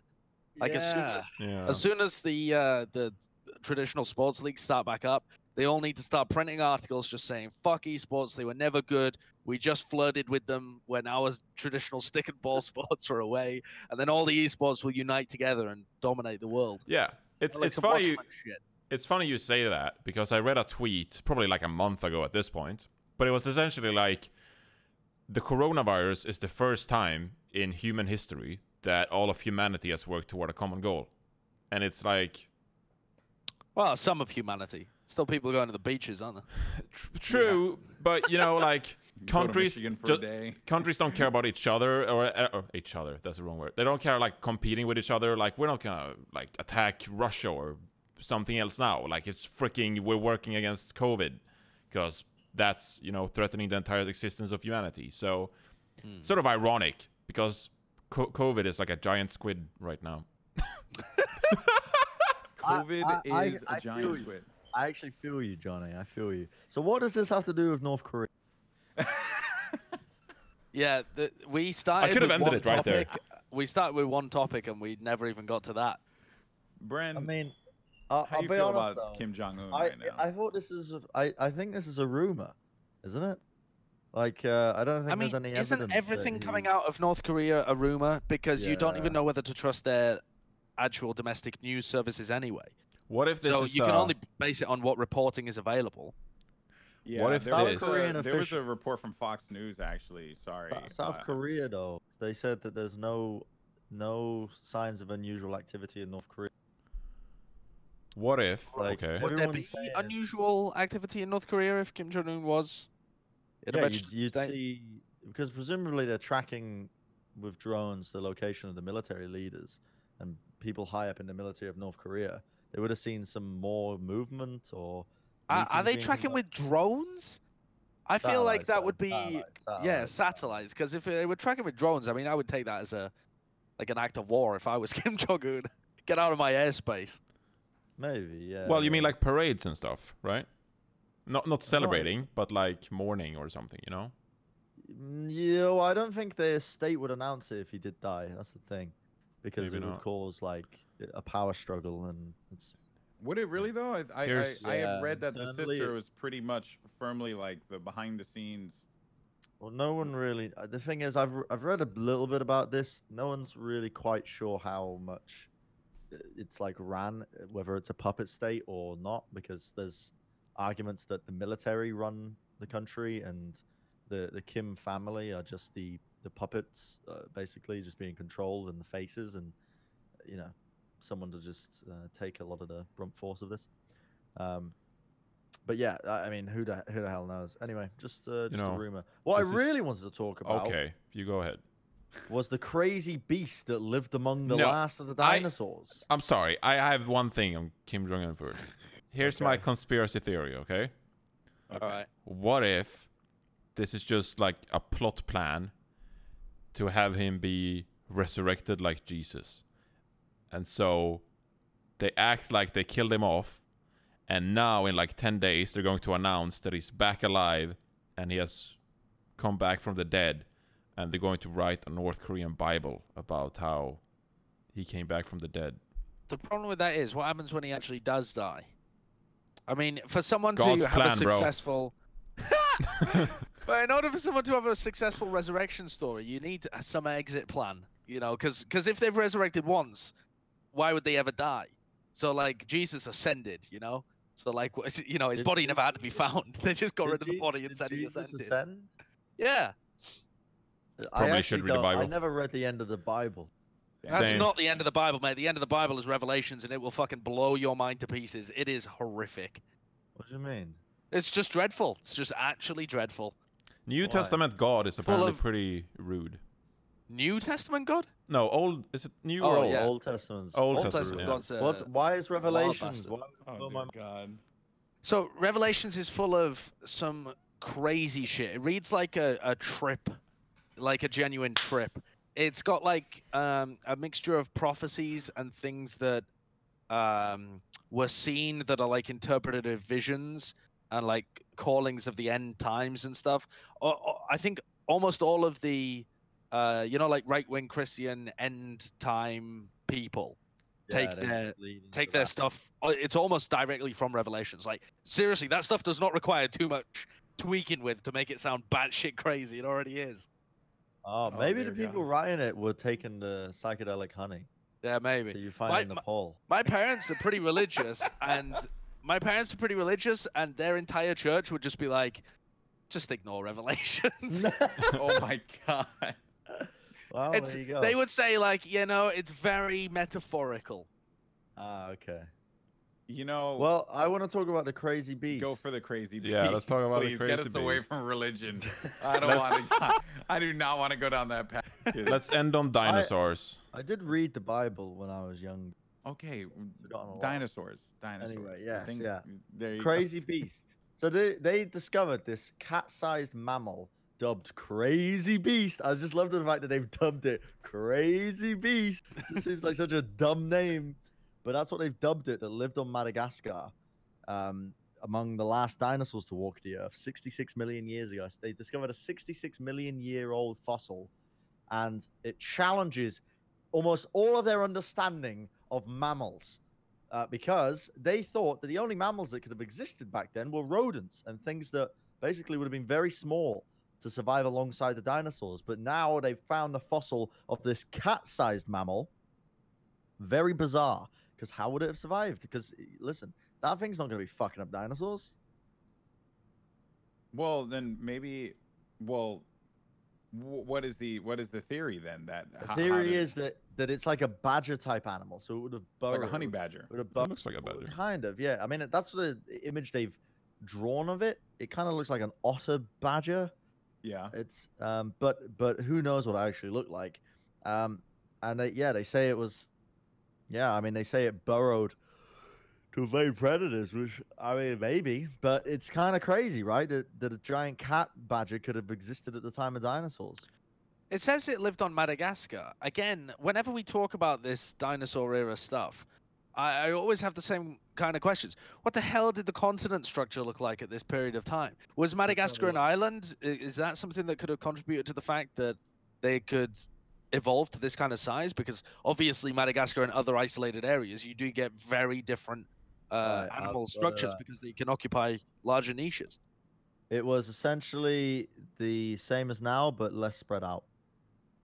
Like as soon as yeah. as soon as the uh, the traditional sports leagues start back up, they all need to start printing articles just saying "fuck esports." They were never good. We just flirted with them when our traditional stick and ball sports were away, and then all the esports will unite together and dominate the world. yeah. It's Like it's funny you, shit. it's funny you say that because I read a tweet probably like a month ago at this point, but it was essentially like the coronavirus is the first time in human history that all of humanity has worked toward a common goal. And it's like Well, some of humanity. Still, people going to the beaches, aren't they? tr- true, but you know like countries ju- countries don't care about each other or, or each other that's the wrong word they don't care like competing with each other like we're not gonna like attack russia or something else now like it's freaking we're working against covid because that's you know threatening the entire existence of humanity so Hmm. sort of ironic because co- covid is like a giant squid right now COVID I- I- is I a giant squid. I actually feel you, Johnny. I feel you. So what does this have to do with North Korea? Yeah, the, we started. I could have ended it right there. We started with one topic and we never even got to that. Bren, I mean, I'll, how I'll you be feel honest about though. Kim Jong Un I right now? I thought this is a, I I think this is a rumor, isn't it? Like uh, I don't think I mean, there's any evidence. isn't evidence that everything coming out of North Korea a rumor? Because you don't Yeah. even know whether to trust their actual domestic news services anyway. what if this so is you can uh, only base it on what reporting is available. yeah, what if there South was, a, Korean there was a report from Fox News actually. Sorry, Sou- South uh, Korea though they said that there's no no signs of unusual activity in North Korea. What if Like, okay Would there be saying unusual activity in North Korea if Kim Jong Un was in a yeah, vegetable you'd, you'd state? see because presumably they're tracking with drones the location of the military leaders and people high up in the military of North Korea. They would have seen some more movement or. Are, are they being tracking with drones? I feel like that would be satellites, yeah satellites. satellites. Because if they were tracking with drones, I mean, I would take that as a like an act of war. If I was Kim Jong Un, get out of my airspace. Maybe, yeah. well you mean like parades and stuff right not not celebrating but like mourning or something you know Mm, Yeah, well, I don't think the state would announce it if he did die. That's the thing, because Maybe it would cause like a power struggle, and it's Would it really though? I I, I, I have read that the sister was pretty much firmly like the behind the scenes. well, no one really. uh, The thing is, I've r- I've read a little bit about this. No one's really quite sure how much it's like ran, whether it's a puppet state or not, because there's arguments that the military run the country and the the Kim family are just the the puppets, uh, basically just being controlled and the faces, and you know, someone to just uh, take a lot of the brunt force of this. Um, but yeah, I mean, who the who the hell knows? Anyway, just uh, just know, a rumor. What I this is- really wanted to talk about okay you go ahead was the crazy beast that lived among the No, last of the dinosaurs. I'm sorry. I have one thing on Kim Jong Un first. Here's my conspiracy theory, okay? Okay. All right. What if this is just like a plot plan to have him be resurrected like Jesus? And so they act like they killed him off, and now in like 10 days, they're going to announce that he's back alive and he has come back from the dead, and they're going to write a North Korean Bible about how he came back from the dead. The problem with that is, what happens when he actually does die? I mean, for someone God's to have a successful. but in order for someone to have a successful resurrection story, you need some exit plan. You know, because if they've resurrected once, why would they ever die? So like Jesus ascended, you know. So like you know his Did body never had to be found. They just got rid of the body and did said he ascended. ascend? Yeah, I Probably actually should read the don't- I never read the end of the Bible. that's Same. not the end of the Bible, mate. The end of the Bible is Revelations, and it will fucking blow your mind to pieces. It is horrific. What do you mean? It's just dreadful. It's just actually dreadful. New Why? Testament God is apparently of- pretty rude. New Testament God? No, old. Is it new Oh, or old? yeah. Old Testament's Old Old Testament, Testament yeah. God's. Uh, What's why is Revelations? Why, Oh, oh my God. So Revelations is full of some crazy shit. It reads like a, a trip, like a genuine trip. It's got like um, a mixture of prophecies and things that um, were seen that are like interpretative visions and like callings of the end times and stuff. I think almost all of the, uh, you know, like right wing Christian end time people take Yeah, their take their that. stuff. uh, It's almost directly from Revelations. Like seriously, that stuff does not require too much tweaking with to make it sound batshit crazy. It already is. Oh, Oh, maybe the dear people God. writing it were taking the psychedelic honey Yeah, that maybe. you find My- in my- Nepal. My parents are pretty religious, and my parents are pretty religious, and their entire church would just be like, just ignore Revelations. Oh my God. well, It's- there you go. they would say like, you know, it's very metaphorical. Ah, okay. You know. Well, I want to talk about the crazy beast. Go for the crazy beast. Yeah, let's talk about the please. Get us crazy away beast. from religion. I don't Let's- want to. I do not want to go down that path. Let's end on dinosaurs. I did read the Bible when I was young. Okay, Forgotten a lot. dinosaurs. Dinosaurs. I yes, think yeah. There you go. Crazy beast. So they they discovered this cat-sized mammal dubbed Crazy Beast. I just love the fact that they've dubbed it Crazy Beast. It seems like such a dumb name, but that's what they've dubbed it. That lived on Madagascar, um, among the last dinosaurs to walk the earth, 66 million years ago. They discovered a 66 million year old fossil, and it challenges almost all of their understanding of mammals uh, because they thought that the only mammals that could have existed back then were rodents and things that basically would have been very small to survive alongside the dinosaurs. But now they've found the fossil of this cat sized mammal. Very bizarre because how would it have survived? Because listen, that thing's not going to be fucking up dinosaurs. Well, then maybe. Well, what is the what is the theory then? That The how theory did- is that, that it's like a badger type animal, so it would have burrowed. like a honey badger. Would have It looks like a badger. Kind of, yeah. I mean, that's the image they've drawn of it. It kind of looks like an otter badger. Yeah. It's um, but but who knows what it actually looked like? Um, and they, yeah, they say it was, yeah. I mean, they say it burrowed to evade predators, which I mean, maybe, but it's kind of crazy, right? That that a giant cat badger could have existed at the time of dinosaurs. It says it lived on Madagascar. Again, whenever we talk about this dinosaur era stuff, I, I always have the same kind of questions. What the hell did the continent structure look like at this period of time? Was Madagascar an island? Is that something that could have contributed to the fact that they could evolve to this kind of size? Because obviously, Madagascar and other isolated areas, you do get very different uh, Right, animal structures because they can occupy larger niches. It was essentially the same as now, but less spread out.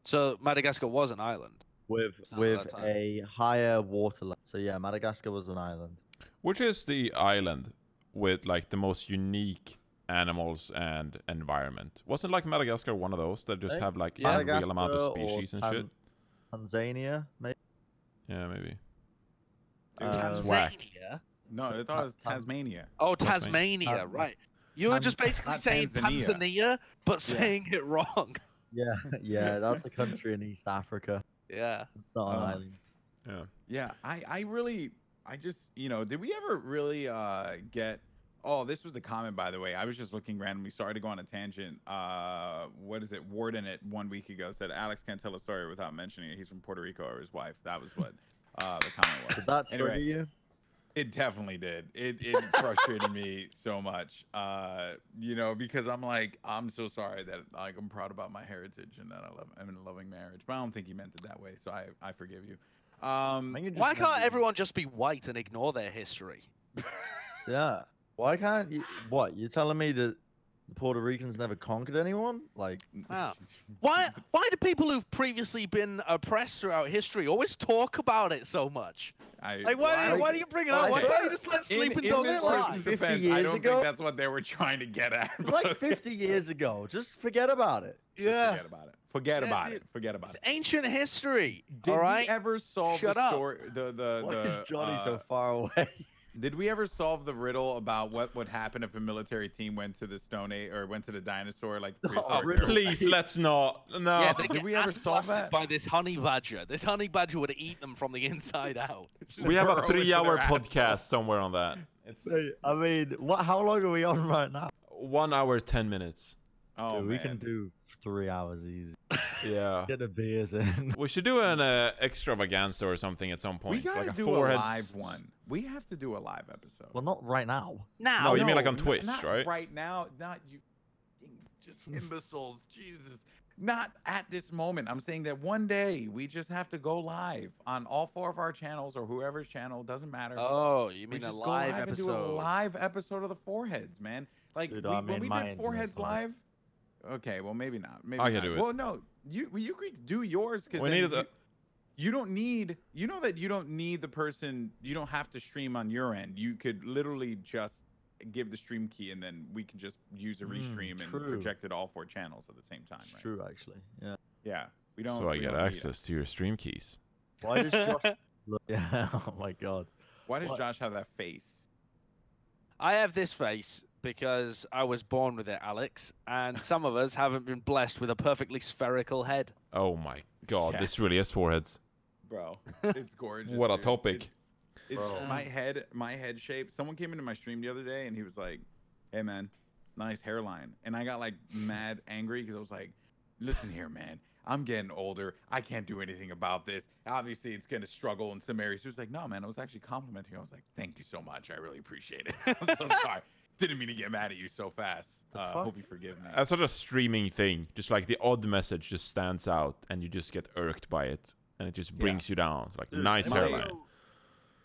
So Madagascar was an island. with with a higher water level. So yeah, Madagascar was an island. Which is the island with like the most unique animals and environment? Wasn't like Madagascar one of those that just have like Yeah. a real amount of species and Tan- shit? Tanzania, maybe. Yeah, maybe. Uh, It's whack. No, I thought it was Tan- Tasmania. Oh, Tasmania. Tasmania, right. You were Tan- just basically not saying Tanzania. Tanzania, but saying it wrong. Yeah, yeah, that's a country in East Africa. Yeah. It's not an Oh. island. Yeah. Yeah, I, I really, I just, you know, did we ever really uh, get Oh, this was the comment, by the way. I was just looking randomly. Sorry to go on a tangent. Uh, what is it? Warden it one week ago said Alex can't tell a story without mentioning it. He's from Puerto Rico or his wife. That was what uh, the comment was. Did that Anyway. trigger you? It definitely did. It it frustrated me so much. Uh, you know, because I'm like, I'm so sorry that like I'm proud about my heritage and that I love I'm in a loving marriage. But I don't think he meant it that way, so I I forgive you. Um, I think it Why can't everyone just be white and ignore their history? Yeah. Why can't you? What you're telling me that the Puerto Ricans never conquered anyone? Like, Wow. Why why do people who've previously been oppressed throughout history always talk about it so much? I, Like why do you, why do you bring it up? Why swear- can't you just let sleeping in dogs lie? 50 defense, I don't ago? think that's what they were trying to get at. like 50 years ago. Just forget about it. just Forget about it. Forget Yeah, about dude. it. Forget about It's it. ancient history. Did all right. we ever solve Shut the up. story? The the Why the. is Johnny uh, so far away? Did we ever solve the riddle about what would happen if a military team went to the Stone Age or went to the dinosaur like Oh, prehistoric riddle. era? Please, let's not. No. yeah, they Did we ever ass solve blasted that? by this honey badger. This honey badger would eat them from the inside out. We have a three-hour their asshole. podcast somewhere on that. It's I mean, what? How long are we on right now? one hour ten minutes. Oh Dude, we can do three hours easy. Yeah. Get the beers in. We should do an uh, extravaganza or something at some point. We gotta like a do forehead a live s- one. We have to do a live episode. well, not right now. Now, No, you mean like on Twitch, not right? Right now, not you. Just imbeciles, Jesus. Not at this moment. I'm saying that one day we just have to go live on all four of our channels or whoever's channel. Doesn't matter. Oh, you we mean a just go live live and do a episode? live episode of the Four Heads, man. Like Dude, we, I when we did internet's foreheads fine. live. Okay, well maybe not. Maybe I not. can do it. Well, no, you well, you could do yours because We need a- you don't need you know that you don't need the person you don't have to stream on your end you could literally just give the stream key and then we can just use a Mm, restream and project it all four channels at the same time right true, actually. Yeah. yeah we don't So I get don't need it. access to your stream keys. Why does Josh look? Yeah. Oh my god. why does What? josh have that face I have this face because I was born with it, Alex, and some of us haven't been blessed with a perfectly spherical head. Oh my god, Yeah. this really is foreheads. bro it's gorgeous What a dude. topic. It's- it's my head my head shape someone came into my stream the other day and he was like hey man nice hairline and i got like mad angry because i was like listen here man i'm getting older i can't do anything about this obviously it's going to struggle in some areas he was like no man i was actually complimenting you i was like thank you so much i really appreciate it i'm so sorry didn't mean to get mad at you so fast The uh, hope you forgive me That's such a streaming thing. Just like the odd message just stands out and you just get irked by it. And it just Yeah. brings you down. It's like Dude, nice my- hairline.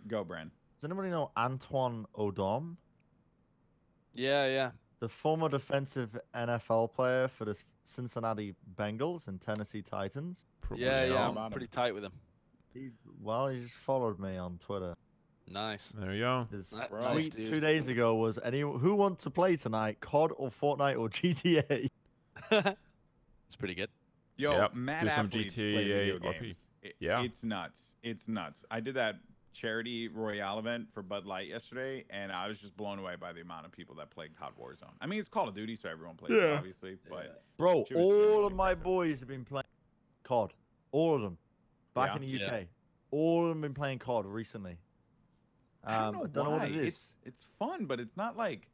go bren Does anybody know Antwan Odom, Yeah, yeah. the former defensive NFL player for the Cincinnati Bengals and Tennessee Titans? Probably yeah, yeah. I'm pretty tight with him. He, well, he just followed me on Twitter. Nice. There you go. His That- Bro. nice, tweet two days ago was, "Any who wants to play tonight? COD or Fortnite or GTA?" it's pretty good. Yo, Yep, mad do some athletes play GTA video RP. games. It- Yeah. it's nuts. It's nuts. I did that charity royale event for Bud Light yesterday, and I was just blown away by the amount of people that played COD Warzone. I mean, it's Call of Duty, so everyone plays it, Yeah. obviously. But Bro, She was all really of my impressive. boys have been playing COD. All of them. Back Yeah? in the Yeah. UK. All of them been playing COD recently. I don't Um, know I don't know what it is. It's it's fun, but it's not like.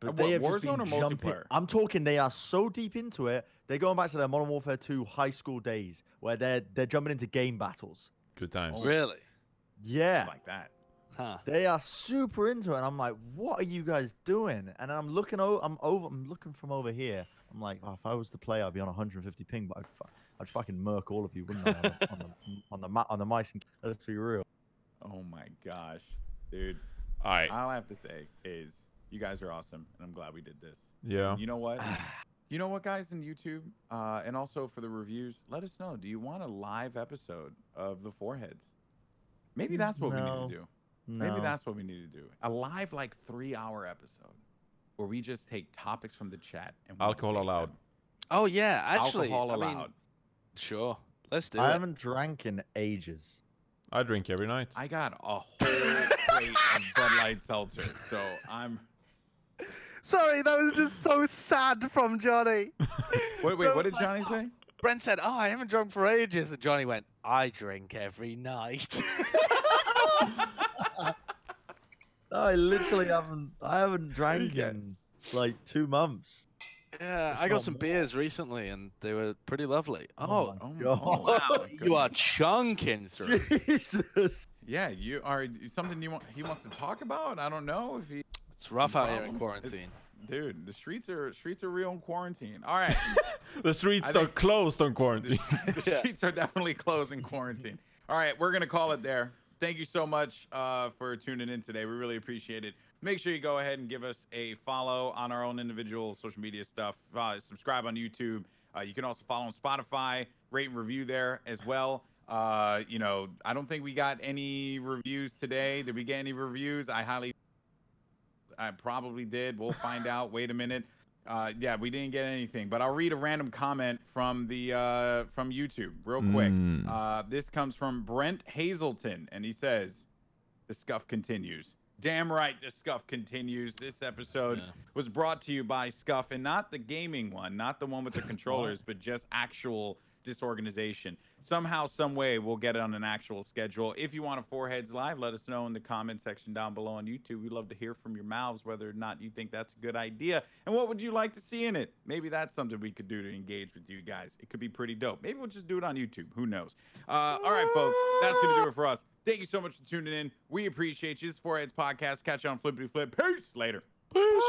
But they what, have just been jumping. I'm talking. They are so deep into it. They're going back to their Modern Warfare 2 high school days, where they're they're jumping into game battles. Good times. Oh. Really? Yeah, It's like that. Huh. they are super into it. And I'm like, what are you guys doing? And I'm looking over. I'm over. I'm looking from over here. I'm like, oh, if I was to play, I'd be on 150 ping, but I'd, fu- I'd fucking murk all of you, wouldn't I? On the on the, on the, ma- on the mice. And, let's be real. Oh my gosh, dude. All right. All I have to say is you guys are awesome, and I'm glad we did this. Yeah. You know what? You know what, guys, in YouTube, uh, and also for the reviews, let us know. Do you want a live episode of the Four Heads? Maybe that's what we need to do. No. Maybe that's what we need to do. A live, like three hour episode where we just take topics from the chat and we Alcohol debate allowed. them. Oh yeah, actually. Alcohol I mean, allowed. sure. Let's do I it. I haven't drank in ages. I drink every night. I got a whole crate of Bud Light seltzer, so I'm. Sorry, that was just so sad from Johnny. Wait, wait. What did Johnny say? Bren said, "Oh, I haven't drunk for ages," and Johnny went, "I drink every night." I literally haven't. I haven't drank get- in like two months. Yeah, I got some more. beers recently, and they were pretty lovely. Oh Oh, my oh, God. oh, wow, you are chunking through. Jesus. Yeah, you are something you want. He wants to talk about. I don't know if he. It's rough out here in Problem? It- quarantine. Dude, the streets are streets are real in quarantine. All right, The streets are closed on quarantine. the Yeah. streets are definitely closed in quarantine. All right, we're gonna call it there. Thank you so much uh, for tuning in today. We really appreciate it. Make sure you go ahead and give us a follow on our own individual social media stuff. Uh, subscribe on YouTube. Uh, you can also follow on Spotify, rate and review there as well. Uh, you know, I don't think we got any reviews today. Did we get any reviews? I highly, I probably did. We'll find out. Wait a minute. Uh, yeah, we didn't get anything, but I'll read a random comment from the uh, from YouTube real quick. Mm. Uh, this comes from Brent Hazelton, and he says, "The scuff continues." Damn right, the scuff continues. This episode Yeah. was brought to you by Scuff, and not the gaming one, not the one with the controllers, but just actual disorganization. Somehow, some way, we'll get it on an actual schedule. If you want a Four Heads Live, let us know in the comment section down below on YouTube. We'd love to hear from your mouths whether or not you think that's a good idea, and what would you like to see in it. Maybe that's something we could do to engage with you guys. It could be pretty dope. Maybe we'll just do it on YouTube. Who knows? Uh, all right, folks, that's gonna do it for us. Thank you so much for tuning in. We appreciate you. This is Four Heads Podcast. Catch you on Flippity Flip. Peace. Later. Peace.